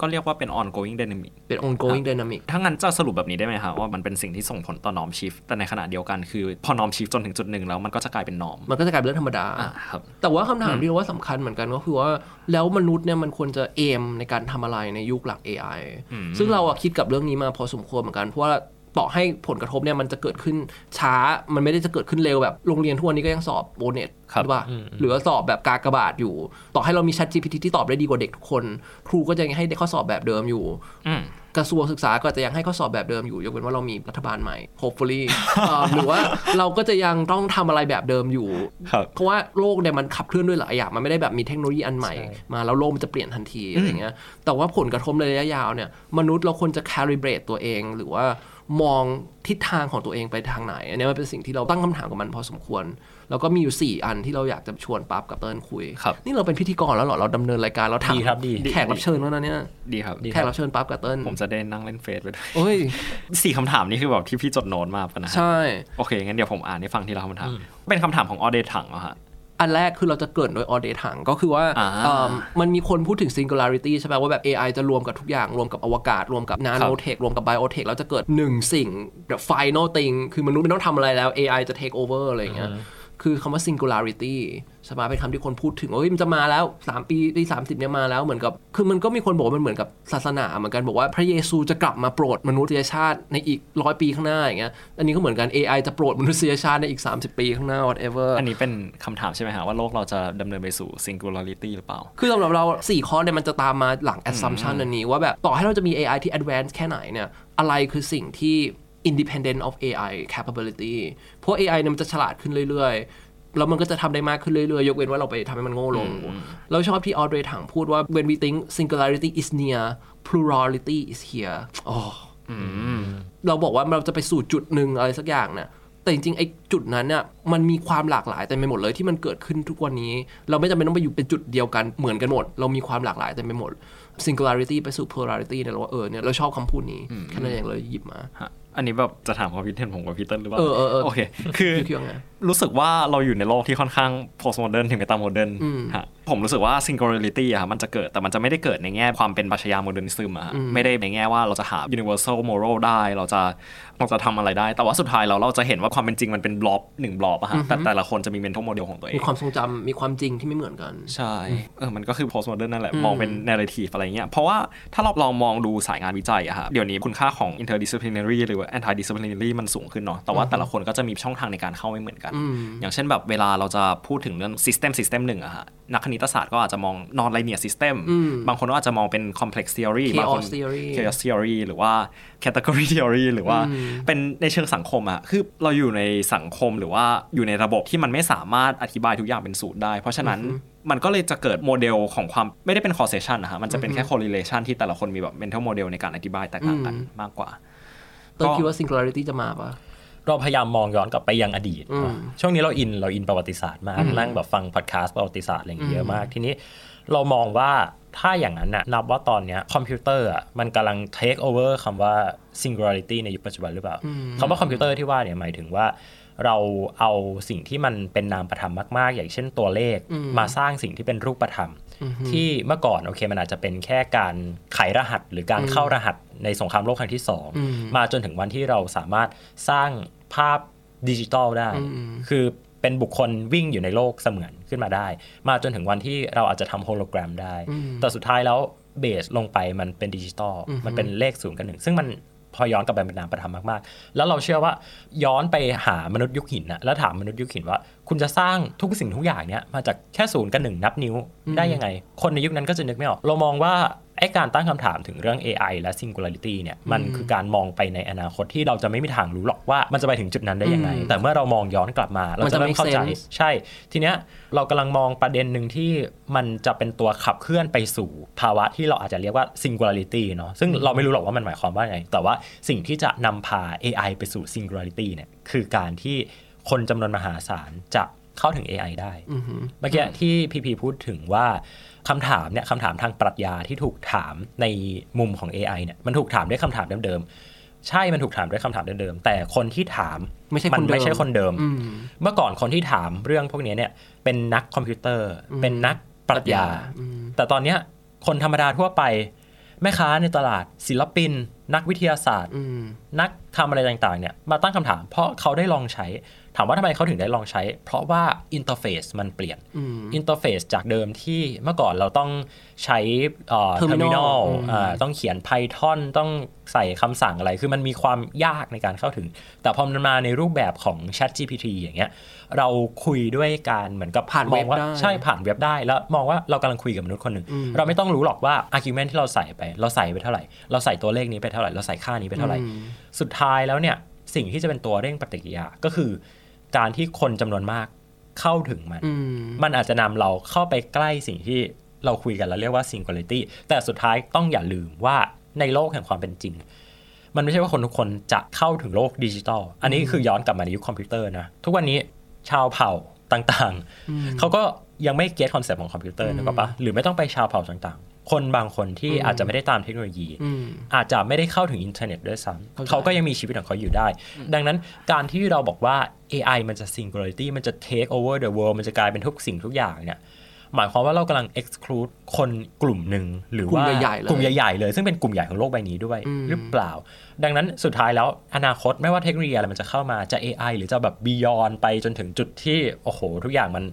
ก็เรียกว่าเป็น ongoing dynamic เป็น ongoing dynamic ถ้างั้นจะสรุปแบบนี้ได้ไหมคะว่ามันเป็นสิ่งที่ส่งผลต่อนอมชิฟแต่ในขณะเดียวกันคือพอนอมชิฟจนถึงจุดหนึ่งแล้วมันก็จะกลายเป็นนอมมันก็จะกลายเป็นเรื่องธรรมดาอ่าครับแต่ว่าคำถามที่เราว่าสำคัญเหมือนกันก็คือว่าแล้วมนุษย์เนี่ยมันควรจะเอมในการทำอะไรในยุคหลัง AI ซึ่งเราอะคิดกับเรื่องนี้มาพอสมควรเหมือนกันเพราะว่า ต่อให้ผลกระทบเนี่ยมันจะเกิดขึ้นช้ามันไม่ได้จะเกิดขึ้นเร็วแบบโรงเรียนทุกวันนี้ก็ยังสอบโบเน็ตครับหรือว่าหรือว่าสอบแบบกากบาทอยู่ ต่อให้เรามี Chat GPT ที่ตอบได้ดีกว่าเด็กทุกคน ครูก็จะยังให้ข้อสอบแบบเดิมอยู่อืมกระทรวงศึกษาก็จะยังให้ข้อสอบแบบเดิมอยู่ยกเว้นว่าเรามีรัฐบาลใหม่ hopefully เอ่อหรือว่าเราก็จะยังต้องทำอะไรแบบเดิมอยู่ครับเพราะว่าโลกเนี่ยมันขับเคลื่อนด้วยหลายอย่างมันไม่ได้แบบมีเทคโนโลยีอันใหม่ มาแล้วโลกมันจะเปลี่ยนทันทีอะไรเงี้ยแต่ว่าผลกระทบในระยะยาวเนี่ยมนุษย์เราควรจะ calibrate ตัวเองหรือว่า มองทิศทางของตัวเองไปทางไหน อันนี้มันเป็นสิ่งที่เราตั้งคำถามกับมันพอสมควร แล้วก็มีอยู่ 4 อันที่เราอยากจะชวนปั๊บกับเติ้ลคุยครับนี่เราเป็นพิธีกรแล้วเหรอ เราดำเนินรายการเราถามดีครับดีแขกรับเชิญแล้วนะเนี่ย ดีครับดีแขกรับเชิญปั๊บกับเติ้ลผมจะได้นั่งเล่นเฟซไปด้วยโอ้ยสี่คำถามนี่คือแบบที่พี่จดโน้ตมาปะนะฮะใช่ โอเค งั้นเดี๋ยวผมอ่านให้ฟังทีละคำถาม เป็นคำถามของออเดถังเหรอฮะ อันแรกคือเราจะเกริดโดยออเดถังก็คือว่าอ่าเอิ่มมันมีคนพูดถึง singularity ใช่ไหมว่าแบบ AI จะรวมกับทุกอย่าง รวมกับอวกาศ รวมกับ nanotech รวมกับ biotech แล้วจะเกิดหนึ่งสิ่งแบบ final thing คือมนุษย์ไม่ต้องทำอะไรแล้ว AI จะ take over อะไรอย่างเงี้ยคือคำว่า singularity ใช่ไหมเป็นคำที่คนพูดถึงว่าเฮ้ยมันจะมาแล้ว 3 ปีปี30เนี่ยมาแล้วเหมือนกับ คือมันก็มีคนบอกว่ามันเหมือนกับศาสนาเหมือนกันบอกว่าพระเยซูจะกลับมาโปรดมนุษยชาติในอีกร้อยปีข้างหน้าอย่างเงี้ยอันนี้ก็เหมือนกัน AI จะโปรดมนุษยชาติในอีก 30 ปีข้างหน้า whatever อันนี้เป็นคำถามใช่ไหมฮะว่าโลกเราจะดำเนินไปสู่ singularity หรือเปล่า คือสำหรับเรา4ข้อเนี่ยมันจะตามมาหลัง assumption อันนี้ว่าแบบต่อให้เราจะมี AI ที่ advanced แค่ไหนเนี่ยอะไรคือสิ่งที่ independent of AI capability เพราะ AI เนี่ยมันจะฉลาดขึ้นเรื่อยๆ แล้วมันก็จะทำได้มากขึ้นเรื่อยๆ ยกเว้นว่าเราไปทำให้มันโง่ลง เราชอบที่ออเดรถังพูดว่า when we think singularity is near plurality is here อ๋ออเราบอกว่าเราจะไปสู่จุดหนึ่งอะไรสักอย่างเนี่ยแต่จริงๆไอ้จุดนั้นเนี่ยมันมีความหลากหลายเต็มไปหมดเลยที่มันเกิดขึ้นทุกวันนี้ เราไม่จำเป็นต้องไปอยู่เป็นจุดเดียวกันเหมือนกันหมด เรามีความหลากหลายเต็มไปหมด singularity ไปสู่ plurality เนี่ยเราว่าเออเนี่ยเราชอบคำพูดนี้แค่นั้นเองเลยหยิบมาฮะ อันนี้แบบจะถามความคิดเห็นผมกับพี่เติ้ลหรือเปล่าเออเออเออโอเค คือคิดว่าไงรู้สึกว่าเราอยู่ในโลกที่ค่อนข้าง post modern ถึง meta modern ฮะ ผมรู้สึกว่า singularity อะฮะมันจะเกิดแต่มันจะไม่ได้เกิดในแง่ความเป็นปรัชญา modernism อะฮะไม่ได้ในแง่ว่าเราจะหา universal moral ได้เราจะเราจะทำอะไรได้ แต่ว่าสุดท้ายเราเราจะเห็นว่าความเป็นจริงมันเป็นบล็อบหนึ่งบล็อบอะฮะแต่แต่ละคนจะมี mental model ของตัวเอง มีความทรงจำมีความจริงที่ไม่เหมือนกัน ใช่เออมันก็คือ post modern นั่นแหละ มองเป็น narrative อะไรเงี้ยเพราะว่าถ้าเราลองมองดูสายงานวิจัยอะฮะเดี๋ยวนี้คุณค่าของ interdisciplinary หรือว่า antidisciplinary มันสูงขึ้นเนาะแต่ว่าแต่ละคนก็จะมีช่องทางในการเข้าไม่เหมือนกัน อย่างเช่นแบบเวลาเราจะพูดถึงเรื่อง system system หนึ่งอะฮะนักคณิตศาสตร์ก็อาจจะมอง non linear system บางคนก็อาจจะมองเป็น complex theory บางคน chaos theory chaos theory หรือว่า category theory หรือว่าเป็นในเชิงสังคมอะคือเราอยู่ในสังคมหรือว่าอยู่ในระบบที่มันไม่สามารถอธิบายทุกอย่างเป็นสูตรได้ เพราะฉะนั้นมันก็เลยจะเกิดโมเดลของความไม่ได้เป็น causation นะฮะมันจะเป็นแค่ correlation ที่แต่ละคนมีแบบ mental model ในการอธิบายแตกต่างกันมากกว่าเติ้ลคิดว่า singularity จะมาปะ เราพยายามมองย้อนกลับไปยังอดีตเนอะช่วงนี้เราอินเราอินประวัติศาสตร์มากนั่งแบบฟังพอดแคสต์ประวัติศาสตร์อะไรอย่างเงี้ยเยอะมาก ทีนี้เรามองว่าถ้าอย่างนั้นน่ะนับว่าตอนเนี้ยคอมพิวเตอร์อะมันกำลัง take over คำว่า singularity ในยุคปัจจุบันหรือเปล่าคำว่าคอมพิวเตอร์ที่ว่าเนี่ยหมายถึงว่า เราเอาสิ่งที่มันเป็นนามประธรรมมากๆ อย่างเช่นตัวเลขมาสร้างสิ่งที่เป็นรูปธรรม ที่เมื่อก่อนโอเคมันอาจจะเป็นแค่การไขรหัส หรือการเข้ารหัสในสงครามโลกครั้งที่สองมาจนถึงวันที่เราสามารถสร้าง ภาพดิจิตอลได้ คือเป็นบุคคลวิ่งอยู่ในโลกเสมือนขึ้นมาได้ มาจนถึงวันที่เราอาจจะทำโฮโลแกรมได้ แต่สุดท้ายแล้ว base ลงไปมันเป็นดิจิตอลมันเป็นเลขศูนย์กับหนึ่งซึ่งมันพอย้อนกลับไปเป็นนามประธรรมมากๆ แล้วเราเชื่อว่าย้อนไปหามนุษย์ยุคหินนะแล้วถามมนุษย์ยุคหินว่า คุณจะสร้างทุกสิ่งทุกอย่างเนี้ยมาจากแค่ศูนย์กับหนึ่งนับนิ้วได้ยังไง คนในยุคนั้นก็จะนึกไม่ออก เรามองว่า ไอ้การตั้งคำถามถึงเรื่อง AI และ singularity เนี่ยมันคือการมองไปในอนาคตที่เราจะไม่มีทางรู้หรอกว่ามันจะไปถึงจุดนั้นได้ยังไง แต่เมื่อเรามองย้อนกลับมา เรามันจะจะเริ่ม make เข้าใจ sense ใช่ ทีเนี้ยเรากำลังมองประเด็นหนึ่งที่มันจะเป็นตัวขับเคลื่อนไปสู่ภาวะที่เราอาจจะเรียกว่า singularity เนาะซึ่งเราไม่รู้หรอกว่ามันหมายความว่าไง แต่ว่าสิ่งที่จะนำพา AI ไปสู่ singularity เนี่ยคือการที่คนจำนวนมหาศาลจะเข้าถึง AI ได้ เมื่อกี้ที่พีพีพูดถึงว่า คำถามเนี่ยคำถามทางปรัชญาที่ถูกถามในมุมของ AI เนี่ยมันถูกถามด้วยคำถามเดิมๆใช่มันถูกถามด้วยคำถามเดิมๆแต่คนที่ถามไม่ใช่คนนไม่ใช่เดิมคนเดิมอืมเมื่อก่อนคนที่ถามเรื่องพวกนี้เนี่ยเป็นนักคอมพิวเตอร์ เป็นนักปรัชญาอืมแต่ตอนเนี้ยคนธรรมดาทั่วไป แม่ค้าในตลาดศิลปิน นักวิทยาศาสตร์อืมนักทำอะไรต่างๆเนี่ยมาตั้งคำถาม เพราะเขาได้ลองใช้ถามว่าทำไมเขาถึงได้ลองใช้ เพราะว่า interface มันเปลี่ยนอืม interface จากเดิมที่เมื่อก่อนเราต้องใช้เอ่อ Terminal terminal อืมอ่าต้องเขียน Python ต้องใส่คำสั่งอะไร คือมันมีความยากในการเข้าถึง แต่พอมันมาในรูปแบบของ Chat GPT อย่างเงี้ยเราคุยด้วยการเหมือนกับผ่านเว็บมองว่าได้ใช่ผ่านเว็บได้ แล้วมองว่าเรากำลังคุยกับมนุษย์คนหนึ่งอืมเราไม่ต้องรู้หรอกว่า argument ที่เราใส่ไป เราใส่ไปเท่าไหร่ เราใส่ตัวเลขนี้ไปเท่าไหร่เราใส่ค่านี้ไปเท่าไหร่อืมสุดท้ายแล้วเนี่ยสิ่งที่จะเป็นตัวเร่งปฏิกิริยาก็คือ การที่คนจำนวนมากเข้าถึงมันอืมมันอาจจะนำเราเข้าไปใกล้สิ่งที่เราคุยกันแล้วเรียกว่า singularity แต่สุดท้ายต้องอย่าลืมว่าในโลกแห่งความเป็นจริง มันไม่ใช่ว่าคนทุกคนจะเข้าถึงโลกดิจิทัลอันนี้คือย้อนกลับมาในยุคคอมพิวเตอร์นะ ทุกวันนี้ชาวเผ่าต่างๆ เขาก็ยังไม่ get คอนเซปต์ของคอมพิวเตอร์นึกออกปะหรือไม่ต้องไปชาวเผ่าต่างๆ คนบางคนที่อาจจะไม่ได้ตามเทคโนโลยีอืมอาจจะไม่ได้เข้าถึงอินเทอร์เน็ตด้วยซ้เข้าใจำเขาก็ยังมีชีวิตของเขาอยู่ได้ ดังนั้นการที่เราบอกว่า AI มันจะ singularity มันจะ take over the world มันจะกลายเป็นทุกสิ่งทุกอย่างเนี่ยหมายความว่าเรากำลัง exclude คนกลุ่มหนึ่งหรือกลุ่มว่าใหญ่ๆเลยกลุ่มใหญ่ๆเลย ซึ่งเป็นกลุ่มใหญ่ของโลกใบนี้ด้วยอืมหรือเปล่า ดังนั้นสุดท้ายแล้วอนาคตไม่ว่าเทคโนโลยีอะไรมันจะเข้ามาจะ AI หรือจะแบบ beyond ไปจนถึงจุดที่ โอ้โห ทุกอย่างมัน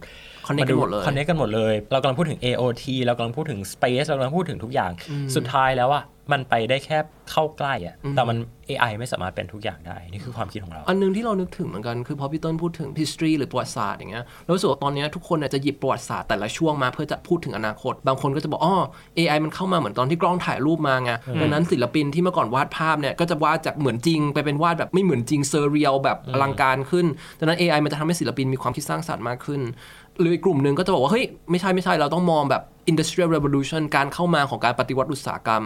connect กันหมดเลยคอนเนคกันหมดเลย เรากำลังพูดถึง AOT เรากำลังพูดถึง Space เรากำลังพูดถึงทุกอย่าง สุดท้ายแล้วอะมันไปได้แค่เข้าใกล้อะแต่มัน AI ไม่สามารถเป็นทุกอย่างได้ นี่คือความคิดของเรา อันหนึงที่เรานึกถึงเหมือนกัน คือพอพี่เติ้ลพูดถึง history หรือประวัติศาสตร์อย่างเงี้ยเรารู้สึกว่าตอนเนี้ยทุกคนเนี่ยจะหยิบประวัติศาสตร์แต่ละช่วงมาเพื่อจะพูดถึงอนาคต บางคนก็จะบอกอ๋อ AI มันเข้ามาเหมือนตอนที่กล้องถ่ายรูปมาไงดังนั้นศิลปินที่เมื่อก่อนวาดภาพเนี่ยก็จะวาดจากเหมือนจริง ไปเป็นวาดแบบไม่เหมือนจริง surreal แบบอลังการขึ้นดังนั้น AI มันจะทำให้ศิลปินมีความคิดสร้างสรรค์มากขึ้น หรืออีกกลุ่มหนึ่งก็จะบอกว่า เฮ้ย ไม่ใช่ไม่ใช่เราต้องมองแบบ industrial revolution การเข้ามาของการปฏิวัติอุตสาหกรรม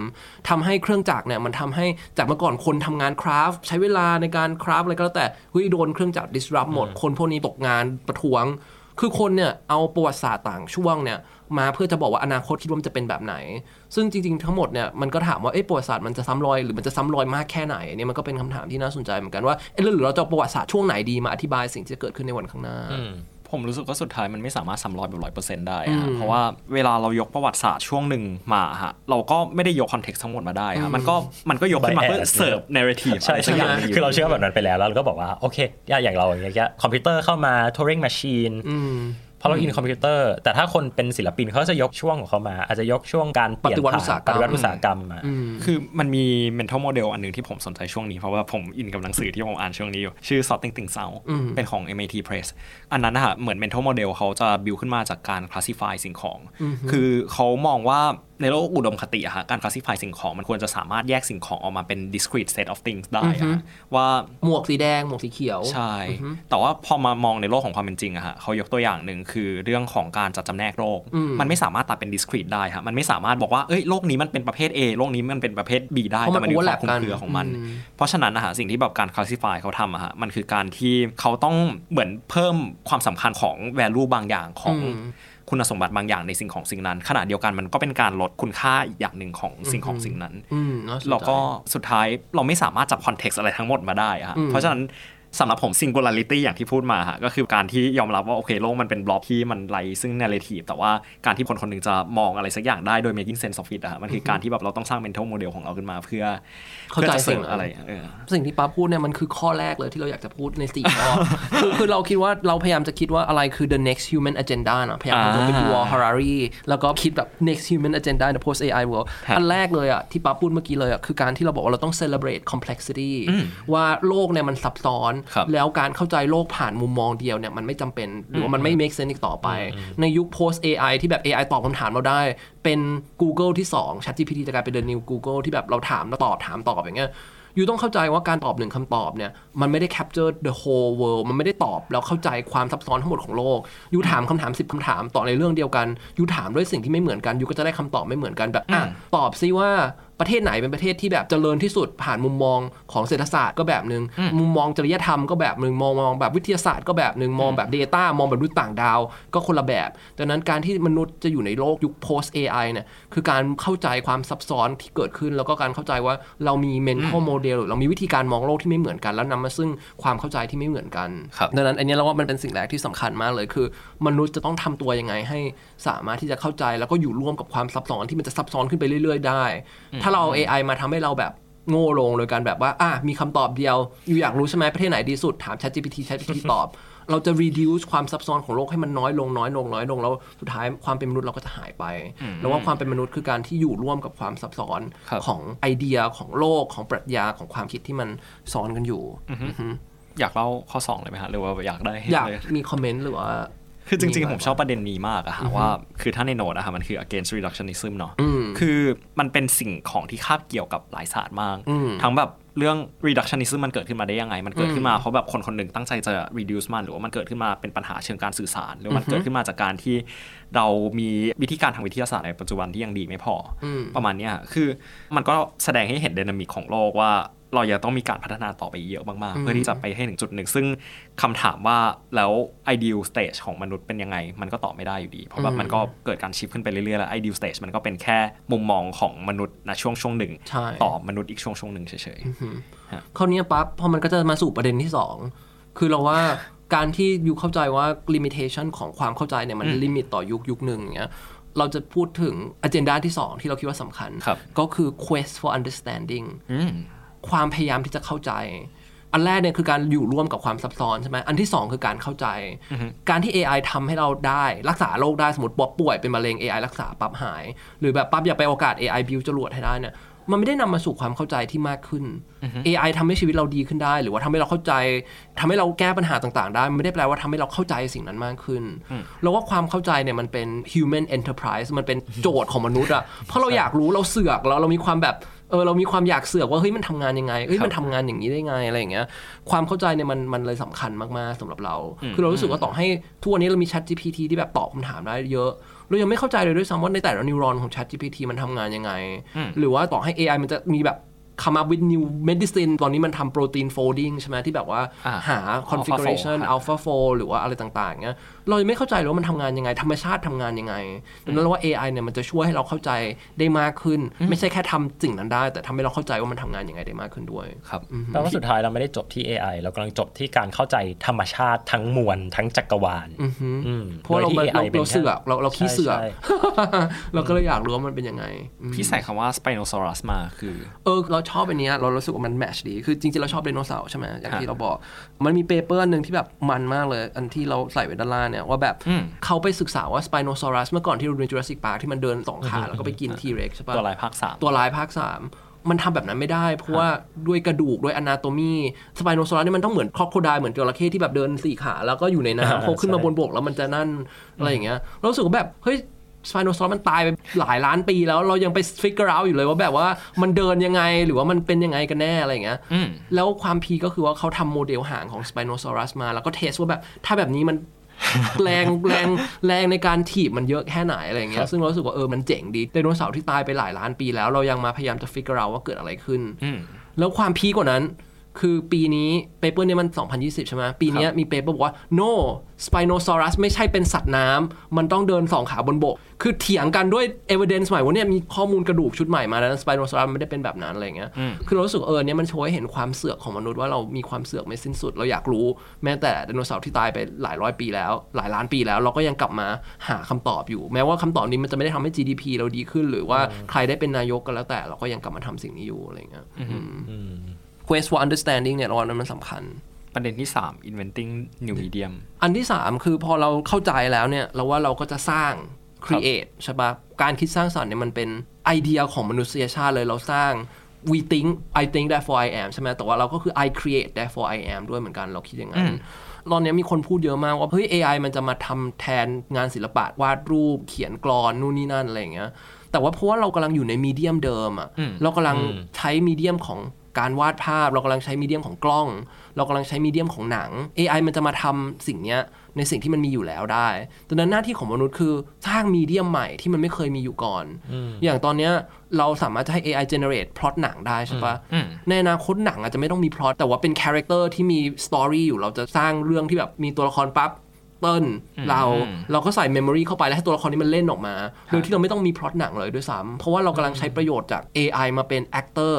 ทำให้เครื่องจักรเนี่ย มันทำให้จากเมื่อก่อนคนทำงานคราฟต์ใช้เวลาในการคราฟต์อะไรก็แล้วแต่เฮ้ยโดนเครื่องจักร disrupt หมด คนพวกนี้ตกงานประท้วง คือคนเนี่ยเอาประวัติศาสตร์ต่างช่วงเนี่ยมาเพื่อจะบอกว่าอนาคตคิดว่ามันจะเป็นแบบไหน ซึ่งจริง ๆ ทั้งหมดเนี่ยมันก็ถามว่าเอ๊ะประวัติศาสตร์มันจะซ้ำรอยหรือมันจะซ้ำรอยมากแค่ไหนเนี่ยมันก็เป็นคำถามที่น่าสนใจเหมือนกันว่าเอ๊ะแล้วหรือเราจะเอาประวัติศาสตร์ช่วงไหนดีมาอธิบายสิ่งที่จะเกิดขึ้นในวันข้างหน้า ผมรู้สึกว่าสุดท้ายมันไม่สามารถซ้ำรอยแบบร้อยเปอร์เซ็นต์ได้อืฮะมเพราะว่าเวลาเรายกประวัติศาสตร์ช่วงหนึ่งมาฮะเราก็ไม่ได้ยก context ทั้งหมดมาได้ฮะมันก็มันก็ยกขึ้นมาเพื่อ Bias เสิร์ฟเนเรทีฟใช่สัใช่กอย่างหนึ่งยู่คือเราเชื่อแบบนั้นไปแล้วแล้วเราก็บอกว่าโอเคอย่างเราอย่างเงี้ยคอมพิวเตอร์เข้ามา Turing Machine อืมพอเราอินคอมพิวเตอร์ แต่ถ้าคนเป็นศิลปินเขาจะยกช่วงของเขามา อาจจะยกช่วงการเปลี่ยนปฏิวัติผ่านอุตสาหกรรมปฏิวัติอุตสาหกรรมมาอืมคือมันมี mental model อันหนึ่งที่ผมสนใจช่วงนี้ เพราะว่าผมอินกับหนังสือที่ผมอ่านช่วงนี้อยู่ ชื่อ sorting things out อืมเป็นของ MIT Press อันนั้นนะฮะเหมือน mental model เขาจะ build ขึ้นมาจากการ classify สิ่งของ คือเขามองว่า ในโลกอุดมคติอะฮะการ classify สิ่งของมันควรจะสามารถแยกสิ่งของออกมาเป็น discrete set of things ได้อะฮะว่าหมวกสีแดง หมวกสีเขียว ใช่ แต่ว่าพอมามองในโลกของความเป็นจริงอะฮะเขายกตัวอย่างหนึ่งคือเรื่องของการจัดจำแนกโรคอืมมันไม่สามารถตัดเป็น discrete ได้ฮะมันไม่สามารถบอกว่าเอ้ยโรคนี้มันเป็นประเภท A โรคนี้มันเป็นประเภท B ได้เพราะมันแต่มันมีความ overlap คลุมกันเครือของมันอืมเพราะฉะนั้นนะฮะสิ่งที่แบบการ classify เขาทำอะฮะมันคือการที่เขาต้องเหมือนเพิ่มความสำคัญของ value บางอย่างของอืม คุณสมบัติบางอย่างในสิ่งของสิ่งนั้น ขณะเดียวกันมันก็เป็นการลดคุณค่าอีกอย่างหนึ่งของสิ่งของสิ่งนั้นอืมน่าสนใจเราก็สุดท้ายเราไม่สามารถจับคอนเท็กซ์อะไรทั้งหมดมาได้อะฮะอืมเพราะฉะนั้น สำหรับผม singularity อย่างที่พูดมาฮะก็คือการที่ยอมรับว่าโอเคโลกมันเป็นบล็อกที่มันไรซึ่ง narrative แต่ว่าการที่คนคนหนึ่งจะมองอะไรสักอย่างได้โดย making sense of it อะฮะมันคือการที่แบบเราต้องสร้าง mental model ของเราขึ้นมาเพื่อเข้าใจพื่อจะสิ่เสิงร์ฟนั้นอะไรเออสิ่งที่ป้าพูดเนี่ยมันคือข้อแรกเลยที่เราอยากจะพูดในสี่ข้อคือคือเราคิดว่าเราพยายามจะคิดว่าอะไรคือ the next human agenda นะพยายามจะเป็นอ่าวอลฮารารีแล้วก็คิดแบบ next human agenda in the post AI world ครับอันแรกเลยอะที่ป้าพูดเมื่อกี้เลยอะคือการที่เราบอกว่าเราต้อง celebrate complexity ว่าโลกเนี่ยมันซับซ้อนครับแล้วการเข้าใจโลกผ่านมุมมองเดียวเนี่ยมันไม่จำเป็นหรือว่ามันไม่ make sense อีกต่อไป ในยุค post AI ที่แบบ AI ตอบคำถามเราได้ เป็น Google ที่ 2 ChatGPT จะกลายเป็น the new Google ที่แบบเราถามแล้วตอบถามตอบอย่างเงี้ยยูต้องเข้าใจว่าการตอบหนึ่งคำตอบเนี่ยมันไม่ได้ capture the whole world มันไม่ได้ตอบแล้วเข้าใจความซับซ้อนทั้งหมดของโลกยูถามคำถาม 10คำถามต่อในเรื่องเดียวกันยูถามด้วยสิ่งที่ไม่เหมือนกันยูก็จะได้คำตอบไม่เหมือนกันแบบอะตอบซิว่า ประเทศไหนเป็นประเทศที่แบบเจริญที่สุดผ่านมุมมองของเศรษฐศาสตร์ก็แบบหนึ่งมุมมองจริยธรรมก็แบบหนึ่งมองมองแบบวิทยาศาสตร์ก็แบบหนึ่งมองแบบ Data มองแบบมนุษย์ต่างดาว ก็คนละแบบดังนั้นการที่มนุษย์จะอยู่ในโลกยุค post AI เนี่ยคือการเข้าใจความซับซ้อนที่เกิดขึ้น แล้วก็การเข้าใจว่าเรามี mental model หรือเรามีวิธีการมองโลกที่ไม่เหมือนกัน แล้วนำมาซึ่งความเข้าใจที่ไม่เหมือนกันครับดังนั้นอันนี้เราว่ามันเป็นสิ่งแรกที่สำคัญมากเลยคือ มนุษย์จะต้องทำตัวยังไงให้สามารถที่จะเข้าใจแล้วก็อยู่ร่วมกับความซับซ้อนที่มันจะซับซ้อนขึ้นไปเรื่อย ๆ ได้ ถ้าเราเอา AI มาทำให้เราแบบโง่ลงโดยการแบบว่าอะมีคำตอบเดียว อยู่อยากรู้ใช่ไหมประเทศไหนดีสุดถาม ChatGPT ChatGPT ตอบ เราจะ reduce ความซับซ้อนของโลกให้มันน้อยลงน้อยลงน้อยลงแล้วสุดท้ายความเป็นมนุษย์เราก็จะหายไปแล้วว่าความเป็นมนุษย์คือการที่อยู่ร่วมกับความซับซ้อนครับของไอเดียของโลกของปรัชญาของความคิดที่มันซ้อนกันอยู่อือฮึอยากเล่าข้อสองเลยไหมฮะหรือว่าอยากได้ให้อยากเลยมีคอมเมนต์หรือว่า คือจริงมีๆอะไรผมชอบประเด็นนี้มากอะฮะว่า คือถ้าในโน้ตอะฮะมันคือ against reductionism เนาะอืมคือมันเป็นสิ่งของที่คาบเกี่ยวกับหลายศาสตร์มากอืมทั้งแบบเรื่อง reductionism มันเกิดขึ้นมาได้ยังไง มันเกิดขึ้นมาเพราะแบบคนคนหนึ่งตั้งใจจะ reduce มัน หรือว่ามันเกิดขึ้นมาเป็นปัญหาเชิงการสื่อสาร หรือมันเกิดขึ้นมาจากการที่เรามีวิธีการทางวิทยาศาสตร์ในปัจจุบันที่ยังดีไม่พออมประมาณเนี้ยคือมันก็แสดงให้เห็น dynamic ของโลกว่า เรายังต้องมีการพัฒนาต่อไปเยอะมากๆ เพื่อที่จะไปให้ถึงจุดหนึ่ง ซึ่งคำถามว่าแล้ว ideal stage ของมนุษย์เป็นยังไง มันก็ตอบไม่ได้อยู่ดี เพราะแบบมันก็เกิดการชิฟขึ้นไปเรื่อยๆ แล้ว ideal stage มันก็เป็นแค่มุมมองของมนุษย์นะช่วงช่วงหนึ่งใช่ต่อมนุษย์อีกช่วงช่วงหนึ่งเฉยคราวเนี้ยปั๊บพอมันก็จะมาสู่ประเด็นที่สองคือเราว่าการที่ you เข้าใจว่า limitation ของความเข้าใจเนี่ยมัน limit ต่อยุคยุคหนึ่งอย่างเงี้ยเราจะพูดถึง agenda ที่สองที่เราคิดว่าสำคัญครับก็คือ quest for understanding ๆอืม ความพยายามที่จะเข้าใจ อันแรกเนี่ยคือการอยู่ร่วมกับความซับซ้อนใช่ไหมอันที่สองคือการเข้าใจ การที่ AI ทำให้เราได้รักษาโรคได้สมมติป๊อป่วยเป็นมะเร็ง AI รักษาปั๊บหาย หรือแบบปั๊บอยากไปโอกาส AI บิวจรวดให้ได้เนี่ยมันไม่ได้นำมาสู่ความเข้าใจที่มากขึ้น AI ทำให้ชีวิตเราดีขึ้นได้ หรือว่าทำให้เราเข้าใจทำให้เราแก้ปัญหาต่างๆ ได้ มันไม่ได้แปลว่าทำให้เราเข้าใจสิ่งนั้นมากขึ้นแล้วว่าความเข้าใจเนี่ยมันเป็น human enterprise มันเป็นโจทย์ของมนุษย์อะเพราะเราอยากรู้เราเสือกแล้วเรามีความแบบ เออเรามีความอยากเสือกว่าเฮ้ยมันทำงานยังไงเฮ้ยมันทำงานอย่างนี้ได้ไงอะไรอย่างเงี้ย ความเข้าใจเนี่ยมันมันเลยสำคัญมากๆสำหรับเรา คือเรารู้สึกว่าต่อให้ทุกวันนี้เรามี Chat GPT ที่แบบตอบคำถามได้เยอะเรายังไม่เข้าใจเลยด้วยซ้ำว่าในแต่ละนิวรอนของ Chat GPT มันทำงานยังไง หรือว่าต่อให้ AI มันจะมีแบบ come up with new medicine ตอนนี้มันทำ protein folding ใช่ไหมที่แบบว่าอ่าหา configuration AlphaFold ครับ alpha fold หรือว่าอะไรต่างๆเงี้ยเรายังไม่เข้าใจเลยว่ามันทำงานยังไง ธรรมชาติทำงานยังไงดังนั้นเราว่า AI เนี่ยมันจะช่วยให้เราเข้าใจได้มากขึ้น ไม่ใช่แค่ทำสิ่งนั้นได้ แต่ทำให้เราเข้าใจว่ามันทำงานยังไงได้มากขึ้นด้วยครับแปลว่าสุดท้ายเราไม่ได้จบที่ AI เรากำลังจบที่การเข้าใจธรรมชาติทั้งมวลทั้งจักรวาลอืมเพราะว่าเราโดยที่เรา AI ป็นเราแค่เสือกเราเราขี้เสือกใช่เราก็เลยอยากรู้ว่ามันเป็นยังไงอืมพี่ใส่คำว่า Spinosaurus มาคือ เออเราชอบอันเนี้ยเรารู้สึกว่ามัน match ดี คือจริงๆ เราชอบไดโนเสาร์ใช่ไหมอย่างที่ฮะเราบอก มันมี paper หนึ่งที่แบบมันมากเลย อันที่เราใส่ไว้ด้านล่างเนี่ย ว่าแบบอืมเขาไปศึกษาว่า Spinosaurus เมื่อก่อนที่เราเรียน Jurassic Park ที่มันเดินสองขา แล้วก็ไปกิน T-Rex ใช่ปะตัวร้ายภาคสามตัวร้ายภาค3มันทำแบบนั้นไม่ได้ เพราะว่าด้วยกระดูกด้วย anatomy Spinosaurus เนี่ยมันต้องเหมือน crocodile เหมือนจระเข้ที่แบบเดินสี่ขา แล้วก็อยู่ในอ่าน้ำพอขึ้นมาใช่บนบกแล้วมันจะนั่นอะไรอย่างเงี้ยเรารู้สึกว่าแบบเฮ้ย Spinosaurus มันตายไปหลายล้านปีแล้วเรายังไป figure out อยู่เลยว่าแบบว่ามันเดินยังไงหรือว่ามันเป็นยังไงกันแน่อะไรอย่างเงี้ยอืมแล้วความ peak ก็คือว่าเขาทำโมเดลหางของ Spinosaurus มา แล้วก็ test ว่าแบบถ้าแบบนี้มันแรงแรงแรงในการถีบมันเยอะแค่ไหนอะไรอย่างเงี้ยซึ่งเรารู้สึกว่าเออมันเจ๋งดีไดโนเสาร์ที่ตายไปหลายล้านปีแล้วเรายังมาพยายามจะ figure out ว่าเกิดอะไรขึ้นอืมแล้วความ peak กว่านั้น คือปีนี้ paper เนี่ยมัน 2020 ใช่ไหมปีเนี้ยมี paper บอกว่า no Spinosaurus ไม่ใช่เป็นสัตว์น้ำมันต้องเดินสองขาบนบก คือเถียงกันด้วย evidence ใหม่ว่าเนี่ยมีข้อมูลกระดูกชุดใหม่มาแล้ว Spinosaurus ไม่ได้เป็นแบบนั้นอะไรอย่างเงี้ยคือเรารู้สึกเออเนี่ยมันโชว์ให้เห็นความเสือกของมนุษย์ว่าเรามีความเสือกไม่สิ้นสุด เราอยากรู้แม้แต่ไดโนเสาร์ที่ตายไปหลายร้อยปีแล้ว หลายล้านปีแล้ว เราก็ยังกลับมาหาคำตอบอยู่ แม้ว่าคำตอบนี้มันจะไม่ได้ทำให้ GDP เราดีขึ้น หรือว่าใครได้เป็นนายกก็แล้วแต่ เราก็ยังกลับมาทำสิ่งนี้อยู่อะไรอย่างเงี้ยอืม quest for understanding เนี่ยเราว่ามันสำคัญ ประเด็นที่ 3 inventing new medium อันที่สามคือพอเราเข้าใจแล้วเนี่ยเราว่าเราก็จะสร้าง create ใช่ปะการคิดสร้างสรรค์เนี่ยมันเป็นไอเดียของมนุษยชาติเลยเราสร้าง we think I think therefore I am ใช่ไหมแต่ว่าเราก็คือ I create therefore I am ด้วยเหมือนกันเราคิดอย่างนั้นตอนนี้มีคนพูดเยอะมากว่าเฮ้ย AI มันจะมาทำแทนงานศิลปะวาดรูปเขียนกลอนนู่นนี่นั่นอะไรอย่างเงี้ยแต่ว่าเพราะว่าเรากำลังอยู่ใน medium เดิมอะเรากำลังใช้ medium ของ การวาดภาพ เรากำลังใช้ medium ของกล้อง เรากำลังใช้ medium ของหนัง AI มันจะมาทำสิ่งเนี้ยในสิ่งที่มันมีอยู่แล้วได้ดังนั้นหน้าที่ของมนุษย์คือสร้าง medium ใหม่ที่มันไม่เคยมีอยู่ก่อน อย่างตอนเนี้ยเราสามารถจะให้ AI generate พล็อตหนังได้ใช่ปะในอนาคตหนังอาจจะไม่ต้องมีพล็อตแต่ว่าเป็น character ที่มีstory อยู่เราจะสร้างเรื่องที่แบบมีตัวละครปั๊บ เติ้ลเราเราก็ใส่ memory เข้าไปแล้วให้ตัวละครนี้มันเล่นออกมาโดยที่เราไม่ต้องมีพล็อตหนังเลยด้วยซ้ำเพราะว่าเรากำลังใช้ประโยชน์จาก AI มาเป็น actor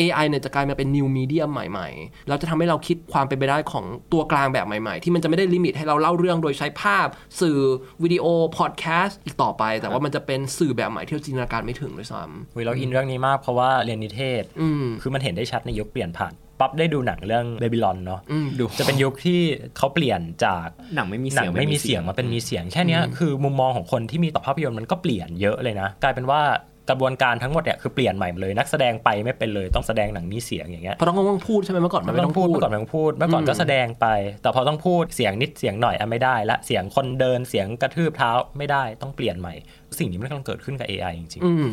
AI เนี่ยจะกลายมาเป็น new medium ใหม่ ๆ เราจะทำให้เราคิดความเป็นไปได้ของตัวกลางแบบใหม่ ๆ ที่มันจะไม่ได้ limit ให้เราเล่าเรื่องโดยใช้ภาพ สื่อวิดีโอพอดแคสต์อีกต่อไป แต่ว่ามันจะเป็นสื่อแบบใหม่ที่เราจินตนาการไม่ถึงด้วยซ้ำเว้ยเราอินเรื่องนี้มากเพราะว่าเรียนนิเทศอืมคือมันเห็นได้ชัดในยุคเปลี่ยนผ่าน ปั๊บได้ดูหนังเรื่องเบบิลอนเนาะดูจะเป็นยุคที่เขาเปลี่ยนจากหนังไม่มีหนัเสียงไม่มีเสียงมาเป็นมีเสียงแค่เนี้ยคือมุมมองของคนที่มีต่อภาพยนตร์มันก็เปลี่ยนเยอะเลยนะ กลายเป็นว่ากระบวนการทั้งหมดเนี่ยคือเปลี่ยนใหม่หมดเลยนักแสดงไปไม่เป็นเลยต้องแสดงหนังมีเสียงอย่างเงี้ยเพราะต้องต้องพูดใช่ไหมเมื่อก่อนมันไม่ต้ต้อองงพูพูดดเมื่อก่อนไม่ต้องพูดเมื่อก่อนก็แสดงไป แต่พอต้องพูดเสียงนิดเสียงหน่อยอะไม่ได้ละเสียงคนเดินเสียงกระทืบเท้าไม่ได้ต้องเปลี่ยนใหม่ สิ่งนี้มันกำลังเกิดขึ้นกับ AI จริงอืม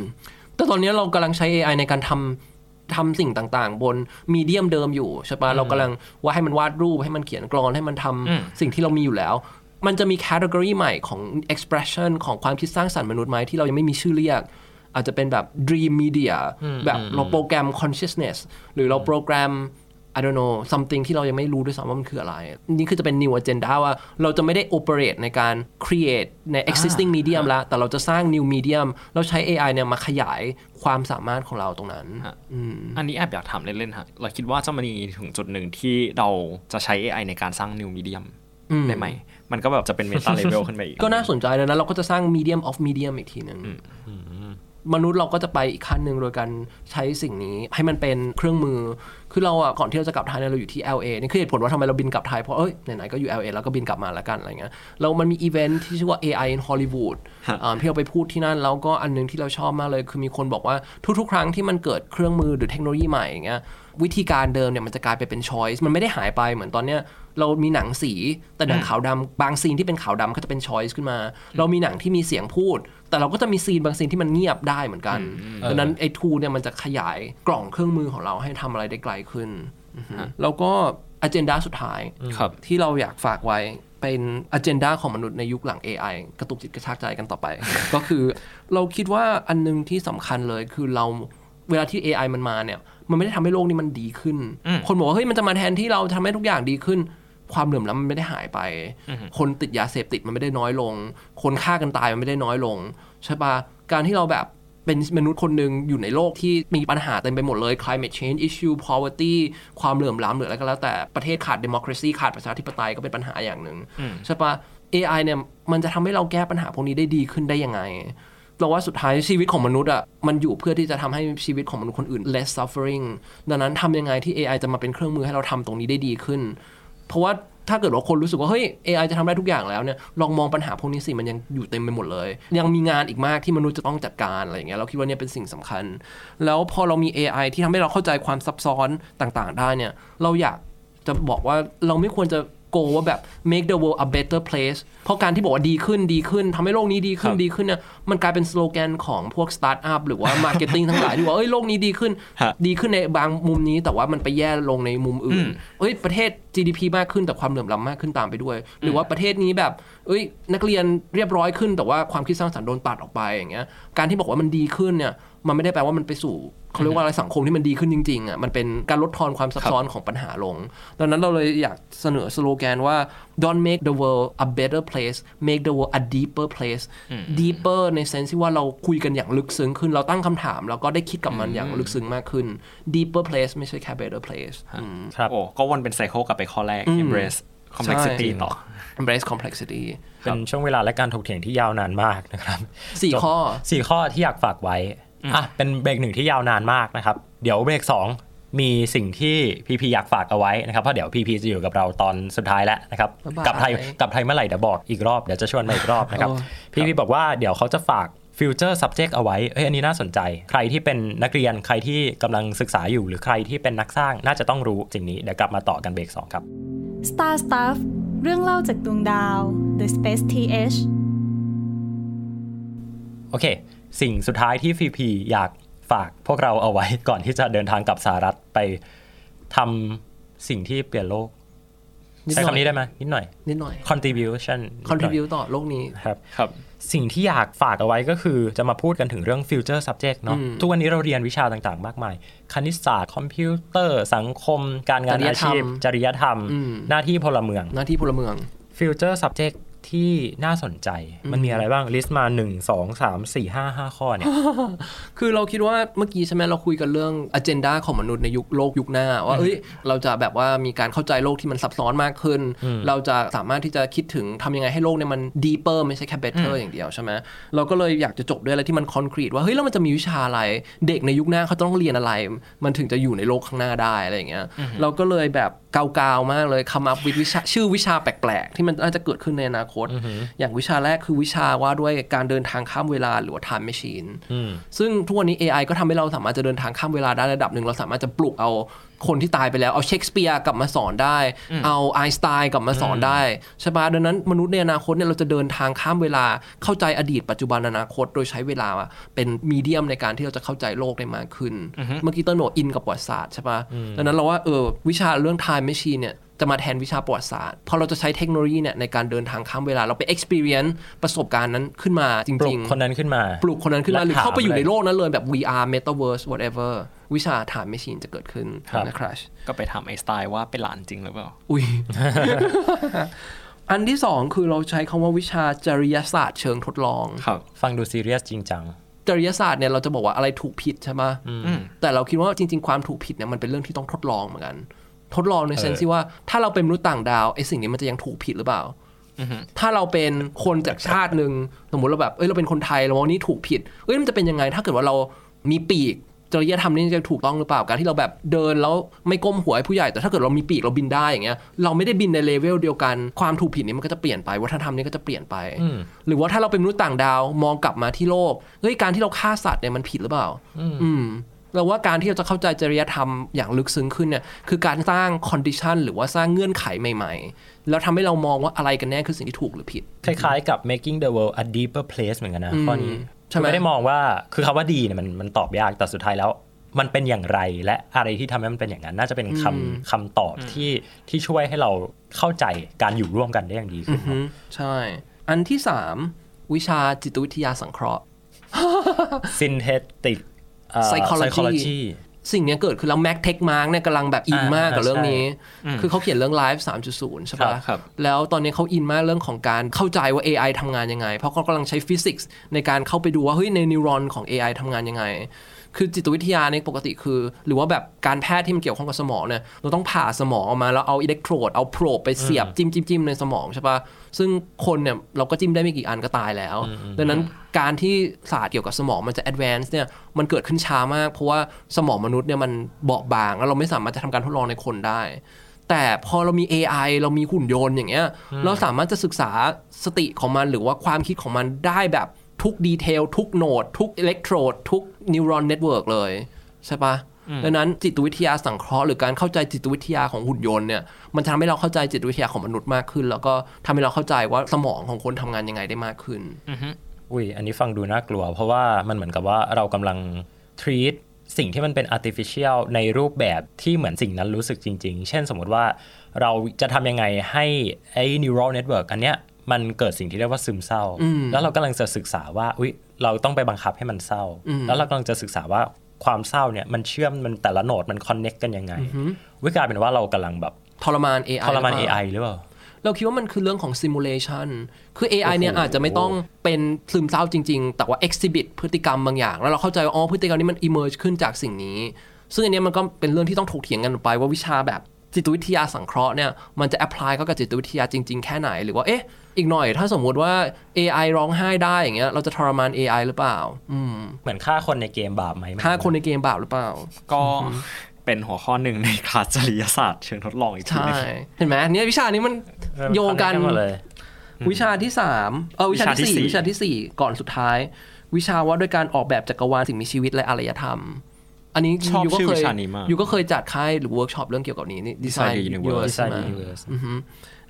แต่ตอนนี้เรากำลังใช้ AI ในการทำ ทำสิ่งต่างๆ บนมีเดียมเดิมอยู่ใช่ปะเรากำลังว่าให้มันวาดรูปให้มันเขียนกรอนให้มันทำสิ่งที่เรามีอยู่แล้ว มันจะมีแคตตากรีใหม่ของ expression ของความคิดสร้างสรรค์มนุษย์ไหมที่เรายังไม่มีชื่อเรียก อาจจะเป็นแบบ dream media แบบเราโปรแกรม consciousness หรือเราโปรแกรม I don't know something ที่เรายังไม่รู้ด้วยซ้ำว่ามันคืออะไร นี่คือจะเป็น new agenda ว่าเราจะไม่ได้ operate ในการ create ใน existing medium แล้ว แต่เราจะสร้าง new medium เราใช้ AI เนี่ยมาขยายความสามารถของเราตรงนั้นฮะอันนี้แอบอยากถามเล่นๆฮะเราคิดว่าจะมีถึงจุดหนึ่งที่เราจะใช้ AI ในการสร้าง new medium ได้ไหมมันก็แบบจะเป็น meta level ขึ้นไปอีก ก็น่าสนใจเลยนะ เราก็จะสร้าง medium of medium อีกทีหนึ่งมนุษย์เราก็จะไปอีกขั้นหนึ่งโดยการใช้สิ่งนี้ให้มันเป็นเครื่องมือ คือเราอะก่อนที่เราจะกลับไทยเนี่ยเราอยู่ที่ LA นี่คือเหตุผลว่าทำไมเราบินกลับไทยเพราะเอ้ยไหนๆก็อยู่ LA แล้วก็บินกลับมาแล้วกันอะไรเงี้ยแล้วมันมีอีเวนท์ที่ชื่อว่า AI in Hollywood ฮะอ่าที่เราไปพูดที่นั่นแล้วก็อันหนึ่งที่เราชอบมากเลย คือมีคนบอกว่าทุกๆ ครั้งที่มันเกิดเครื่องมือหรือเทคโนโลยีใหม่อย่างเงี้ยวิธีการเดิมเนี่ยมันจะกลายไปเป็น choice มันไม่ได้หายไปเหมือนตอนเนี้ย เรามีหนังสี แต่หนังขาวดำบาง scene ที่เป็นขาวดำก็จะเป็น choice ขึ้นมา เรามีหนังที่มีเสียงพูด แต่เราก็จะมี scene บาง scene ที่มันเงียบได้เหมือนกันดังนั้นไอ้ tool เนี่ยมันจะขยายกล่องเครื่องมือของเราให้ทำอะไรได้ไกลขึ้นอือฮึแล้วก็ agenda สุดท้ายครับที่เราอยากฝากไว้เป็น agenda ของมนุษย์ในยุคหลัง AI กระตุกจิตกระชากใจกันต่อไป ก็คือเราคิดว่าอันหนึงที่สำคัญเลยคือเราเวลาที่ AI มันมาเนี่ย มันไม่ได้ทำให้โลกนี้มันดีขึ้น คนบอกว่าเฮ้ยมันจะมาแทนที่เราทำให้ทุกอย่างดีขึ้น ความเหลื่อมล้ำมันไม่ได้หายไป คนติดยาเสพติดมันไม่ได้น้อยลง คนฆ่ากันตายมันไม่ได้น้อยลงใช่ปะการที่เราแบบเป็นมนุษย์คนหนึ่งอยู่ในโลกที่มีปัญหาเต็มไปหมดเลย climate change issue poverty ความเหลื่อมล้ำหรืออะไรก็แล้วแต่ประเทศขาด democracy ขาดประชาธิปไตยก็เป็นปัญหาอย่างหนึ่งใช่ปะ AI เนี่ยมันจะทำให้เราแก้ปัญหาพวกนี้ได้ดีขึ้นได้ยังไงเราว่าสุดท้ายชีวิตของมนุษย์อะมันอยู่เพื่อที่จะทำให้ชีวิตของมนุษย์คนอื่น less suffering ดังนั้นทำยังไงที่ AI จะมาเป็นเครื่องมือให้เราทำตรงนี้ได้ดีขึ้น เพราะว่าถ้าเกิดว่าคนรู้สึกว่าเฮ้ย AI จะทำได้ทุกอย่างแล้วเนี่ยลองมองปัญหาพวกนี้สิมันยังอยู่เต็มไปหมดเลย ยังมีงานอีกมากที่มนุษย์จะต้องจัดการอะไรอย่างเงี้ยเราคิดว่าเนี่ยเป็นสิ่งสำคัญ แล้วพอเรามี AI ที่ทำให้เราเข้าใจความซับซ้อนต่าง ๆ ได้เนี่ยเราอยากจะบอกว่าเราไม่ควรจะ goal ว่าแบบ make the world a better place เพราะการที่บอกว่าดีขึ้นดีขึ้นทำให้โลกนี้ดีขึ้นดีขึ้นเนี่ยมันกลายเป็นสโลแกนของพวกสตาร์ทอัพหรือว่า marketing ทั้งหลายที่ว่าเอ้ยโลกนี้ดีขึ้นฮะดีขึ้นในบางมุมนี้ แต่ว่ามันไปแย่ลงในมุมอื่นเอ้ยประเทศ GDP มากขึ้นแต่ความเหลื่อมล้ำมากขึ้นตามไปด้วย หรือว่าประเทศนี้แบบเอ้ยนักเรียนเรียบร้อยขึ้น แต่ว่าความคิดสร้างสรรค์โดนตัดออกไปอย่างเงี้ยการที่บอกว่ามันดีขึ้นเนี่ย มันไม่ได้แปลว่ามันไปสู่เขาเรียกว่าอะไรสังคมที่มันดีขึ้นจริงๆอะมันเป็นการลดทอนความซับซ้อนของปัญหาลง ดังนั้นเราเลยอยากเสนอสโลแกนว่า don't make the world a better place make the world a deeper place deeper ในเซนส์ที่ว่าเราคุยกันอย่างลึกซึ้งขึ้น เราตั้งคำถาม แล้วก็ได้คิดกับมันอย่างลึกซึ้งมากขึ้น deeper place ไม่ใช่แค่ better place อืมครับโอ้ก็วนเป็นไซเคิลกลับไปข้อแรก embrace complexity ใช่ต่อ embrace complexity เป็นช่วงเวลาและการถกเถียงที่ยาวนานมากนะครับสี่ข้อสี่ข้อที่อยากฝากไว้ อะเป็นเบรกหนึ่งที่ยาวนานมากนะครับ เดี๋ยวเบรกสองมีสิ่งที่พีพีอยากฝากเอาไว้นะครับเพราะเดี๋ยวพีพีจะอยู่กับเราตอนสุดท้ายแล้วนะครับบ๊ายบายกลับไทยกลับไทยเมื่อไหร่เดี๋ยวบอกอีกรอบเดี๋ยวจะชวนมาอีกรอบนะครับโอ้พีพีบอกว่าเดี๋ยวเขาจะฝาก future subject เอาไว้เอ้ยอันนี้น่าสนใจ ใครที่เป็นนักเรียนใครที่กำลังศึกษาอยู่ หรือใครที่เป็นนักสร้างน่าจะต้องรู้สิ่งนี้เดี๋ยวกลับมาต่อกันเบรกสองครับ Star Stuff เรื่องเล่าจากดวงดาว The Space TH โอเค สิ่งสุดท้ายที่พีพีอยากฝากพวกเราเอาไว้ก่อนที่จะเดินทางกลับสหรัฐไปทำสิ่งที่เปลี่ยนโลกนิดใช้หน่อยคำนี้ได้ไหมนิดหน่อย นิดหน่อย contribution นิดหน่อย contribu ต่อโลกนี้ครับครับ สิ่งที่อยากฝากเอาไว้ก็คือจะมาพูดกันถึงเรื่อง future subject เนาะอืมทุกวันนี้เราเรียนวิชาต่างๆ มากมาย คณิตศาสตร์ คอมพิวเตอร์ สังคม การงานจริยอาธรรมชีพ จริยธรรมอืมหน้าที่พลเมือง หน้าที่พลเมือง future subject ที่น่าสนใจ มันมีอะไรบ้างลิสต์มา 1 2 3 4 5 5 ข้อเนี่ย คือเราคิดว่าเมื่อกี้ใช่ไหมเราคุยกันเรื่อง agenda ของมนุษย์ในยุคโลกยุคหน้า ว่าเอ้ยเราจะแบบว่ามีการเข้าใจโลกที่มันซับซ้อนมากขึ้น เราจะสามารถที่จะคิดถึงทำยังไงให้โลกเนี่ยมัน deeper ไม่ใช่แค่ better อย่างเดียวใช่ไหมเราก็เลยอยากจะจบด้วยอะไรที่มัน concrete ว่าเฮ้ยแล้วมันจะมีวิชาอะไร เด็กในยุคหน้าเขาต้องเรียนอะไร มันถึงจะอยู่ในโลกข้างหน้าได้อะไรอย่างเงี้ยเราก็เลยแบบกาวๆมากเลยคำอัพวิชาชื่อวิชาแปลกๆที่มันน่าจะเกิดขึ้นในอนาคต อย่างวิชาแรกคือวิชาว่าด้วยการเดินทางข้ามเวลาหรือว่า time machine ซึ่งทุกวันนี้ AI ก็ทำให้เราสามารถจะเดินทางข้ามเวลาได้ระดับหนึ่ง เราสามารถจะปลุกเอาคนที่ตายไปแล้วเอาเชคสเปียร์กลับมาสอนได้ เอาไอน์สไตน์กลับมาสอนได้ใช่ปะดังนั้นมนุษย์ในอนาคตเนี่ยเราจะเดินทางข้ามเวลาเข้าใจอดีตปัจจุบันอนาคต โดยใช้เวลาเป็นมีเดียมในการที่เราจะเข้าใจโลกได้มากขึ้น เมื่อกี้ต้นบอกอินกับประวัติศาสตร์ใช่ปะดังนั้นเราว่าเออวิชาเรื่อง time machine เนี่ย จะมาแทนวิชาประวัติศาสตร์พอเราจะใช้เทคโนโลยีเนี่ยในการเดินทางข้ามเวลาเราไป experience ประสบการณ์นั้นขึ้นมาจปลุริกงคนนั้นขึ้นมา ปลุกคนนั้นขึ้นมาหรือเข้าไปอยู่ในและถามโลกนั้นเลยแบบ VR Metaverse whatever วิชา time machine จะเกิดขึ้นครับนะครัชก็ไปถามไอน์สไตน์ว่าเป็นหลานจริงหรือเปล่าอุ้ยอันที่สองคือเราใช้คำว่าวิชาจริยศาสตร์เชิงทดลองครับฟังดูซีเรียสจริงจังจริยศาสตร์เนี่ยเราจะบอกว่าอะไรถูกผิดใช่ไหมแต่เราคิดว่าจริง ๆ ความถูกผิดเนี่ยมันเป็นเรื่องที่ต้องทดลองเหมือนกัน ทดลองในเซนส์ที่ว่าถ้าเราเป็นมนุษย์ต่างดาวไอ้สิ่งนี้มันจะยังถูกผิดหรือเปล่าถ้าเราเป็นคนจากชาติหนึ่งสมมติเราแบบเอ้ยเราเป็นคนไทยเรามองนี่ถูกผิดเอ้ยมันจะเป็นยังไง ถ้าเกิดว่าเรามีปีกจริยธรรมนี่จะถูกต้องหรือเปล่าการที่เราแบบเดินแล้วไม่ก้มหัวให้ผู้ใหญ่แต่ถ้าเกิดเรามีปีกเราบินได้อย่างเงี้ยเราไม่ได้บินในเลเวลเดียวกันความถูกผิดนี้มันก็จะเปลี่ยนไปวัฒนธรรมนี้ก็จะเปลี่ยนไป หรือว่าถ้าเราเป็นมนุษย์ต่างดาวมองกลับมาที่โลกเฮ้ยการที่เราฆ่าสัตว์เนี่ยมันผิดหรือเปล่า อืม เราว่าการที่เราจะเข้าใจจริยธรรมอย่างลึกซึ้งขึ้นเนี่ยคือการสร้าง condition หรือว่าสร้างเงื่อนไขใหม่ๆ แล้วทำให้เรามองว่าอะไรกันแน่คือสิ่งที่ถูกหรือผิด คล้ายๆกับ making the world a deeper place เหมือนกันนะข้อนี้ใช่ไหมคือไม่ได้มองว่าคือคำว่าดีเนี่ยมันมันตอบยากแต่สุดท้ายแล้ว มันเป็นอย่างไรและอะไรที่ทำให้มันเป็นอย่างนั้น น่าจะเป็นคำคำตอบที่ที่ช่วยให้เราเข้าใจการอยู่ร่วมกันได้อย่างดีขึ้นอืมใช่ อันที่สามวิชาจิตวิทยาสังเคราะห์ synthetic เอ่อ Psychology psychology สิ่งเนี้ยเกิดขึ้นแล้ว Max Tegmark เนี่ยกำลังแบบอินอ่ามมากกับใช่เรื่องนี้ คือเขาเขียนเรื่อง Life 3.0 ใช่ปะครับครับแล้วตอนนี้เขาอินมากเรื่องของการเข้าใจว่า AI ทำงานยังไง เพราะเขากำลังใช้ฟิสิกส์ในการเข้าไปดูว่าเฮ้ยในนิวรอนของ AI ทำงานยังไง คือจิตวิทยาในยปกติคือ หรือว่าแบบการแพทย์ที่มันเกี่ยวข้องกับสมองเนี่ยเราต้องผ่าสมองออกมาแล้วเอาอิเล็กโทรดเอาโพรบไปเสียบจิ้มจิ้มจิ้มในสมองใช่ปะซึ่งคนเนี่ยเราก็จิ้มได้ไม่กี่อันก็ตายแล้ว ดังนั้นการที่ศาสตร์เกี่ยวกับสมองมันจะ advance เนี่ยมันเกิดขึ้นช้ามาก เพราะว่าสมองมนุษย์เนี่ยมันเบาะบางแล้วเราไม่สามารถจะทำการทดลองในคนได้ แต่พอเรามี AI เรามีหุ่นยนต์อย่างเงี้ยเราสามารถจะศึกษาสติของมันหรือว่าความคิดของมันได้แบบ ทุก detail ทุก node ทุกอิเล็กโทรด ทุก neuron network เลย ใช่ปะดังนั้นจิตวิทยาสังเคราะห์หรือการเข้าใจจิตวิทยาของหุ่นยนต์เนี่ยมันทำให้เราเข้าใจจิตวิทยาของมนุษย์มากขึ้น แล้วก็ทำให้เราเข้าใจว่าสมองของคนทำงานยังไงได้มากขึ้นอุ้ยอันนี้ฟังดูน่ากลัว เพราะว่ามันเหมือนกับว่าเรากำลัง treat สิ่งที่มันเป็น artificial ในรูปแบบที่เหมือนสิ่งนั้นรู้สึกจริง ๆ เช่นสมมติว่าเราจะทำยังไงให้ไอ้ neural network อันเนี้ย มันเกิดสิ่งที่เรียกว่าซึมเศร้า แล้วเรากำลังจะศึกษาว่าอุ้ยเราต้องไปบังคับให้มันเศร้า แล้วเรากำลังจะศึกษาว่าความเศร้าเนี่ยมันเชื่อมมันแต่ละโนดมัน connect กันยังไงวิกลายเป็นว่าเรากำลังแบบทรมาน AI ทรมานหอเปล่ AI หรือเปล่าเราคิดว่ามันคือเรื่องของ simulation คือ AI เนี่ยอาจจะไม่ต้องเป็นซึมเศร้าจริง ๆ แต่ว่า exhibit พฤติกรรมบางอย่าง แล้วเราเข้าใจว่าอ๋อพฤติกรรมนี้มัน emerge ขึ้นจากสิ่งนี้ ซึ่งอันเนี้ยมันก็เป็นเรื่องที่ต้องถกเถียงกันไปว่าวิชาแบบจิตวิทยาสังเคราะห์เนี่ยมันจะ apply เข้ากับจิตวิทยาจริง ๆ แค่ไหน หรือว่าเอ๊ะ อีกหน่อยถ้าสมมุติว่า AI ร้องไห้ได้อย่างเงี้ยเราจะทรมาน AI หรือเปล่า อืมเหมือนฆ่าคนในเกมบาปไหมถ้าคนในเกมบาปหรือเปล่า ก็เป็นหัวข้อหนึ่งในคลาสจริยศาสตร์เชิงทดลองอีกทีใช่หนึงเห็นไหมเนี่ยวิชานี้มันเออโยงกัน connect หมดเลยวิชาที่สามเออวิชาที่สี่วิชาที่สี่ก่อนสุดท้าย วิชาว่าด้วยการออกแบบจักรวาลสิ่งมีชีวิตและอารยธรรม อันนี้ชอบชื่อวิชานี้มาก you ก็เคยจัดค่ายหรือเวิร์กช็อปเรื่องเกี่ยวกับนี้นี่ Design the Universe ใช่ไหม Design the Universe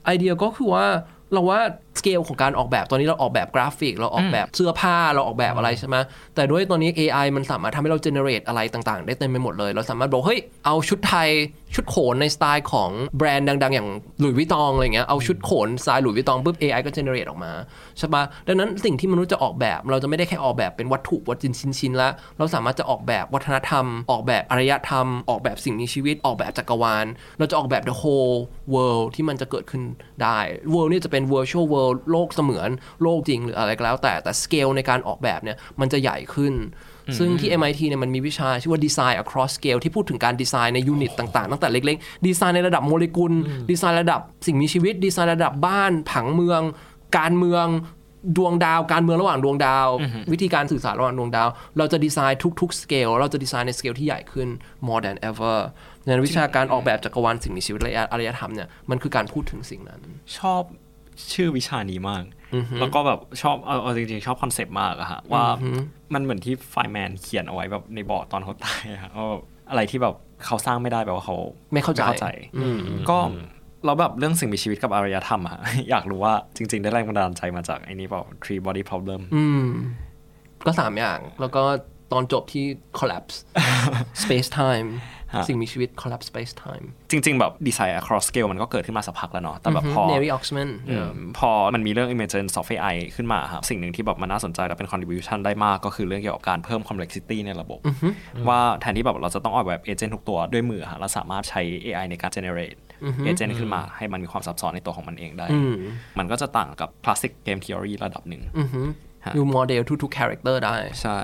ไอเดียก็คือว่า เราว่าสเกลของการออกแบบตอนนี้เราออกแบบกราฟิก เราออกแบบเสื้อผ้าเราออกแบบอะไรใช่ไหมแต่ด้วยตอนนี้ AI มันสามารถทำให้เรา generate อะไรต่างๆ ได้เต็มไปหมดเลย เราสามารถบอกเฮ้ยเอาชุดไทยชุดโขนในสไตล์ของแบรนด์ดัง ๆ อย่างหลุยส์วิตองอะไรเงี้ยเอาชุดโขนสไตล์หลุยส์วิตองปุ๊บ AI ก็ generate ออกมาใช่ปะดังนั้นสิ่งที่มนุษย์จะออกแบบเราจะไม่ได้แค่ออกแบบเป็นวัตถุวัตถุชิ้นๆแล้ว เราสามารถจะออกแบบวัฒนธรรม ออกแบบอารยธรรม ออกแบบสิ่งมีชีวิตออกแบบจักรวาล เราจะออกแบบ the whole world ที่มันจะเกิดขึ้นได้ world เนี่ยจะเป็น virtual world โลกเสมือนโลกจริงหรืออะไรก็แล้ว แต่แต่ scale ในการออกแบบเนี่ยมันจะใหญ่ขึ้น ซึ่งที่ MIT เนี่ยมันมีวิชาชื่อว่า Design across scale ที่พูดถึงการดีไซน์ในยูนิตต่างๆ ตั้งแต่เล็กๆ ดีไซน์ในระดับโมเลกุล ดีไซน์ระดับสิ่งมีชีวิต ดีไซน์ระดับบ้าน ผังเมือง การเมืองดวงดาวการเมืองระหว่างดวงดาว วิธีการสื่อสารระหว่างดวงดาว เราจะดีไซน์ทุกๆสเกลเราจะดีไซน์ในสเกลที่ใหญ่ขึ้น more than ever ในวิชาการออกแบบจักรวาลสิ่งมีชีวิตและอารยธรรมเนี่ยมันคือการพูดถึงสิ่งนั้น ชอบ ชื่อวิชานี้มาก แล้วก็แบบชอบเอาเอาจริงๆ ชอบคอนเซปต์มากอะฮะ ว่ามันเหมือนที่ Feynman เขียนเอาไว้แบบในบอร์ดตอนเขาตายอะฮะว่าแบบอะไรที่แบบเขาสร้างไม่ได้แปลว่าเขาไม่เข้าใจใจก็เราแบบเรื่องสิ่งมีชีวิตกับอารยธรรมอะอยากรู้ว่าจริง ๆ ได้แรงบันดาลใจมาจากไอ้นี่เปล่า three body problem อืมก็สามอย่างแล้วก็ตอนจบที่ collapse space time ฮะ สิ่งมีชีวิต collapse space time จริง ๆ แบบดีไซน์ across scale มันก็เกิดขึ้นมาสักพักแล้วเนาะแต่แบบพอ Neri Oxman อืมพอมันมีเรื่อง emergence of AI ขึ้นมาครับสิ่งหนึ่งที่แบบมันน่าสนใจและเป็น contribution ได้มากก็คือเรื่องเกี่ยวกับการเพิ่ม complexity ในระบบ ว่าแทนที่แบบเราจะต้องออกแบบ agent ทุกตัวด้วยมือฮะเราสามารถใช้ AI ในการ generate agent ขึ้นมาให้มันมีความซับซ้อนในตัวของมันเองได้ มันก็จะต่างกับ classic game theory ระดับหนึ่งฮะดูโมเดลทุกๆ character ได้ ใช่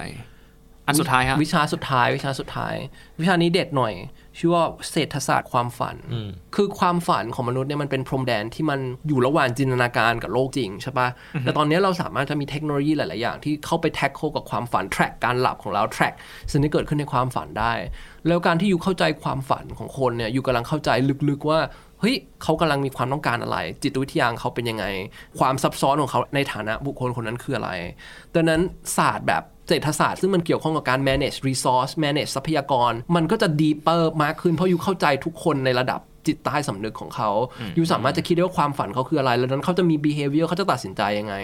อันสุดท้ายฮะวิชาสุดท้าย วิชาสุดท้าย วิชานี้เด็ดหน่อย ชื่อว่าเศรษฐศาสตร์ความฝัน คือความฝันของมนุษย์เนี่ยมันเป็นพรมแดนที่มันอยู่ระหว่างจินตนาการกับโลกจริงใช่ปะแต่ตอนนี้เราสามารถจะมีเทคโนโลยีหลาย ๆ อย่างที่เข้าไป track กับความฝัน track การหลับของเรา trackสิ่งที่เกิดขึ้นในความฝันได้ แล้วการที่อยู่เข้าใจความฝันของคนเนี่ยอยู่กำลังเข้าใจลึก ๆ ว่าเฮ้ยเขากำลังมีความต้องการอะไร จิตวิทยาของเขาเป็นยังไง ความซับซ้อนของเขาในฐานะบุคคลคนนั้นคืออะไรดังนั้นศาสตร์แบบ เศรษฐศาสตร์ซึ่งมันเกี่ยวข้องกับการ manage resource manage ทรัพยากร มันก็จะ deeper มากขึ้นเพราะอยู่เข้าใจทุกคนในระดับจิตใต้สำนึกของเขาอยู่สามารถจะคิดได้ว่าความฝันเขาคืออะไร แล้วนั้นเขาจะมี behavior เขาจะตัดสินใจยังไง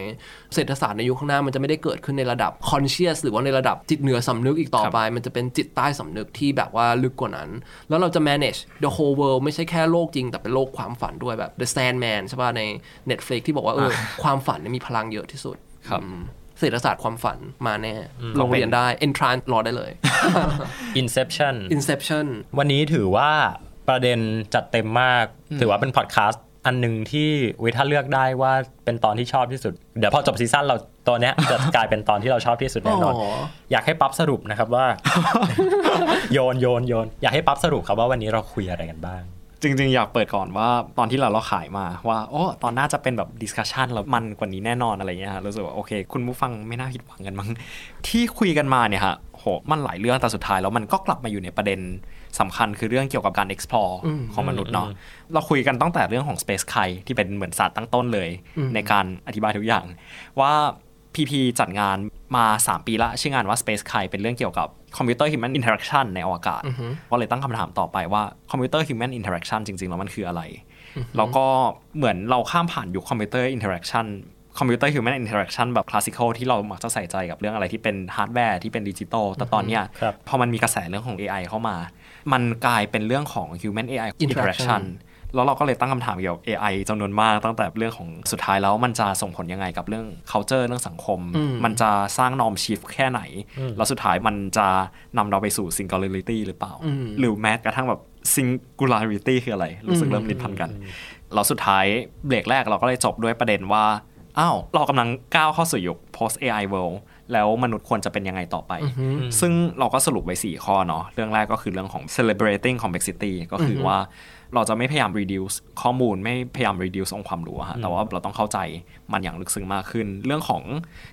เศรษฐศาสตร์ในยุคข้างหน้ามันจะไม่ได้เกิดขึ้นในระดับ conscious หรือว่าในระดับจิตเหนือสำนึกอีกต่อไป มันจะเป็นจิตใต้สำนึกที่แบบว่าลึกกว่านั้น แล้วเราจะ manage the whole world ไม่ใช่แค่โลกจริง แต่เป็นโลกความฝันด้วยแบบ The Sandman ใช่ป่ะใน Netflix ที่บอกว่าเออความฝันเนี่ยมีพลังเยอะที่สุดครับอืม เศรษฐศาสตร์ความฝันมาแน่ลงเรียนได้ entrance รอได้เลย Inception Inception วันนี้ถือว่าประเด็นจัดเต็มมาก ถือว่าเป็นพอดแคสต์อันหนึ่งที่วิถ้าเลือกได้ว่าเป็นตอนที่ชอบที่สุด เดี๋ยวพอจบซีซั่นเราตัวเนี้ยจะกลายเป็นตอนที่เราชอบที่สุดแน่นอนอ๋ออยากให้ปั๊บสรุปนะครับว่า โยนโยนโยนอยากให้ปั๊บสรุปครับว่าวันนี้เราคุยอะไรกันบ้าง จริงๆ อยากเปิดก่อนว่าตอนที่เราเราขายมาว่าโอ้ตอนน่าจะเป็นแบบ discussion แล้วมันกว่านี้แน่นอนอะไรเงี้ยฮะรู้สึกว่าโอเค คุณผู้ฟังไม่น่าผิดหวังกันมั้งที่คุยกันมาเนี่ยฮะโหมันหลายเรื่องแต่สุดท้ายแล้วมันก็กลับมาอยู่ในประเด็นสำคัญคือเรื่องเกี่ยวกับการ explore ของมนุษย์เนาะเราคุยกันตั้งแต่เรื่องของ Space k i ที่เป็นเหมือนศาสตร์ตั้งต้นเลย ในการอธิบายทุกอย่าง ว่า PP จัดงานมา 3 ปีละชื่องานว่า Space k i เป็นเรื่องเกี่ยวกับ คอมพิวเตอร์ Human Interaction ในอวกาศก็เลยตั้งคำถามต่อไปว่าคอมพิวเตอร์ Human Interaction จริงๆ แล้วมันคืออะไร แล้วก็เหมือนเราข้ามผ่านยุคคอมพิวเตอร์ Interaction คอมพิวเตอร์ Human Interaction แบบคลาสสิคอลที่เรามักจะใส่ใจกับเรื่องอะไรที่เป็นฮาร์ดแวร์ที่เป็นดิจิตอลแต่ตอนเนี้ยครับพอมันมีกระแสเรื่องของ AI เข้ามา มันกลายเป็นเรื่องของ Human AI Interaction Interaction แล้วเราก็เลยตั้งคำถามเกี่ยวกับ AI จำนวนมากตั้งแต่เรื่องของสุดท้ายแล้วมันจะส่งผลยังไงกับเรื่อง culture เรื่องสังคม มันจะสร้าง norm shift แค่ไหน แล้วสุดท้ายมันจะนำเราไปสู่ singularity หรือเปล่า หรือแม้กระทั่งแบบ singularity คืออะไร รู้สึกเริ่มลิ้นพันกันแล้วสุดท้ายเบรกแรกเราก็เลยจบด้วยประเด็นว่าอ้าวเรากำลังก้าวเข้าสู่ยุค post AI world แล้วมนุษย์ควรจะเป็นยังไงต่อไป ซึ่งเราก็สรุปไว้ 4 ข้อเนาะ เรื่องแรกก็คือเรื่องของ celebrating complexity ก็คือว่า เราจะไม่พยายาม reduce ข้อมูลไม่พยายาม reduce องค์ความรู้อะฮะแต่ว่าเราต้องเข้าใจมันอย่างลึกซึ้งมากขึ้น เรื่องของ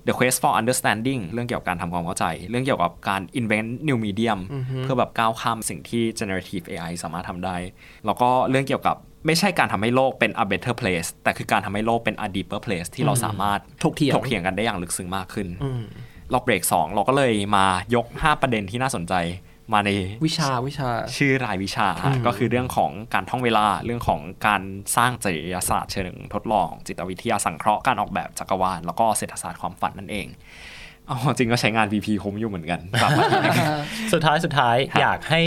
the quest for understanding เรื่องเกี่ยวกับการทำความเข้าใจ เรื่องเกี่ยวกับการ invent new medium เพื่อแบบก้าวข้ามสิ่งที่ generative AI สามารถทำได้ แล้วก็เรื่องเกี่ยวกับไม่ใช่การทำให้โลกเป็น a better place แต่คือการทำให้โลกเป็น a deeper place ที่เราสามารถถกเถียงถกเถียงกันได้อย่างลึกซึ้งมากขึ้นเราเบรกสองเราก็เลยมายก 5 ประเด็นที่น่าสนใจ มาในวิชาวิชาชื่อรายวิชาก็คือเรื่องของการท่องเวลาเรื่องของการสร้างจริยศาสตร์เชิงทดลอง จิตวิทยาสังเคราะห์การออกแบบจักรวาลแล้วก็เศรษฐศาสตร์ความฝันนั่นเองอ๋อจริงก็ใช้งาน VP คุ้มอยู่เหมือนกันกลับมาที่นี่สุดท้ายสุดท้ายครับอยากให้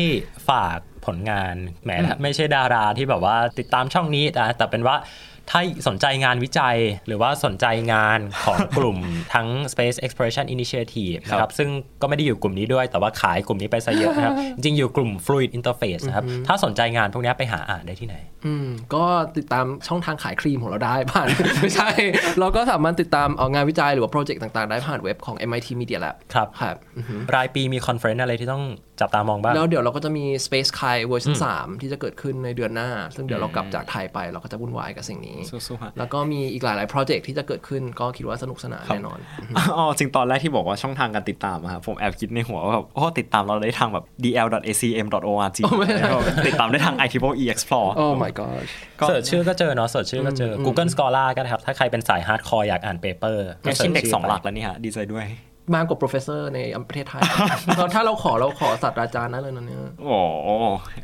ฝากผลงานแหมไม่ใช่ดาราที่แบบว่าติดตามช่องนี้นะแต่เป็นว่า ถ้าสนใจงานวิจัยหรือว่าสนใจงานของกลุ่มทั้ง Space Exploration Initiative นะครับซึ่งก็ไม่ได้อยู่กลุ่มนี้ด้วย แต่ว่าขายกลุ่มนี้ไปซะเยอะนะครับ จริงๆอยู่กลุ่ม Fluid Interface นะครับ ถ้าสนใจงานพวกนี้ไปหาอ่านได้ที่ไหน อืม ก็ติดตามช่องทางขายครีมของเราได้ผ่าน ไม่ใช่ เราก็สามารถติดตามเอางานวิจัยหรือว่าโปรเจกต์ต่างๆ ได้ผ่านเว็บของ MIT Media Lab ครับครับอือฮึรายปีมี conference อะไรที่ต้องจับตามองบ้างแล้วเดี๋ยวเราก็จะมี SpaceCHI เวอร์ชัน3ที่จะเกิดขึ้นในเดือนหน้า ซึ่งเดี๋ยวเรากลับจากไทยไปเราก็จะวุ่นวายกับสิ่งนี้สู้ๆฮะแล้วก็มีอีกหลายๆโปรเจกต์ที่จะเกิดขึ้นก็คิดว่าสนุกสนานแน่นอนอ๋อจริงตอนแรกที่บอกว่าช่องทางการติดตามอะครับผมแอบคิดในหัวว่าแบบโอ้ติดตามเราได้ทางแบบ dl.acm.org ติดตามได้ทาง i t b e explore Oh my gosh ก็ search ชื่อก็เจอเนาะ search ชื่อก็เจอ Google Scholar ก็ได้ครับ ถ้าใครเป็นสาย hardcore อยากอ่าน paper h-index สองหลักแล้วนี่ฮะดีใจด้วยมากกว่า professor ในประเทศไทย ถ้าเราขอเราขอศาสตราจารย์นั้นเลยนะเนี่ย โอ้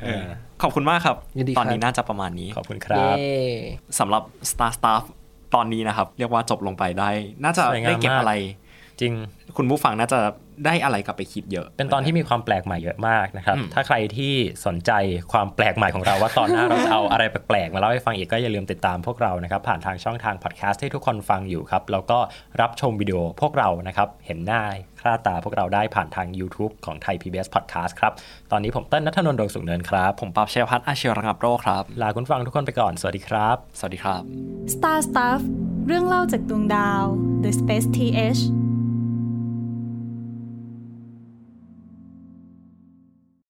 เออ ขอบคุณมากครับยินดีตอนนี้ครับน่าจะประมาณนี้ ขอบคุณครับเย้สำหรับ Star Staff ตอนนี้นะครับ เรียกว่าจบลงไปได้ น่าจะสวยงามได้เก็บมากอะไร จริง คุณผู้ฟังน่าจะ ได้อะไรกลับไปคิดเยอะ เป็นตอนที่มีความแปลกใหม่เยอะมากนะครับอืมถ้าใครที่สนใจความแปลกใหม่ของเราว่าตอนหน้าเราจะเอาอะไรแปลกๆมาเล่าให้ฟังอีกก็อย่าลืมติดตามพวกเรานะครับ ผ่านทางช่องทางพอดแคสต์ที่ทุกคนฟังอยู่ครับ แล้วก็รับชมวิดีโอพวกเรานะครับ เห็นหน้าค่าตาพวกเราได้ผ่านทาง YouTube ของไทย PBS Podcast ครับ ตอนนี้ผมเต้นนัทนนท์ดวงสุขเนินครับ ผมปราบเชยพัฒน์อาเชียระงับโรคครับ ลาคุณฟังทุกคนไปก่อน สวัสดีครับ สวัสดีครับ Star Stuff เรื่องเล่าจากดวงดาว The Space TH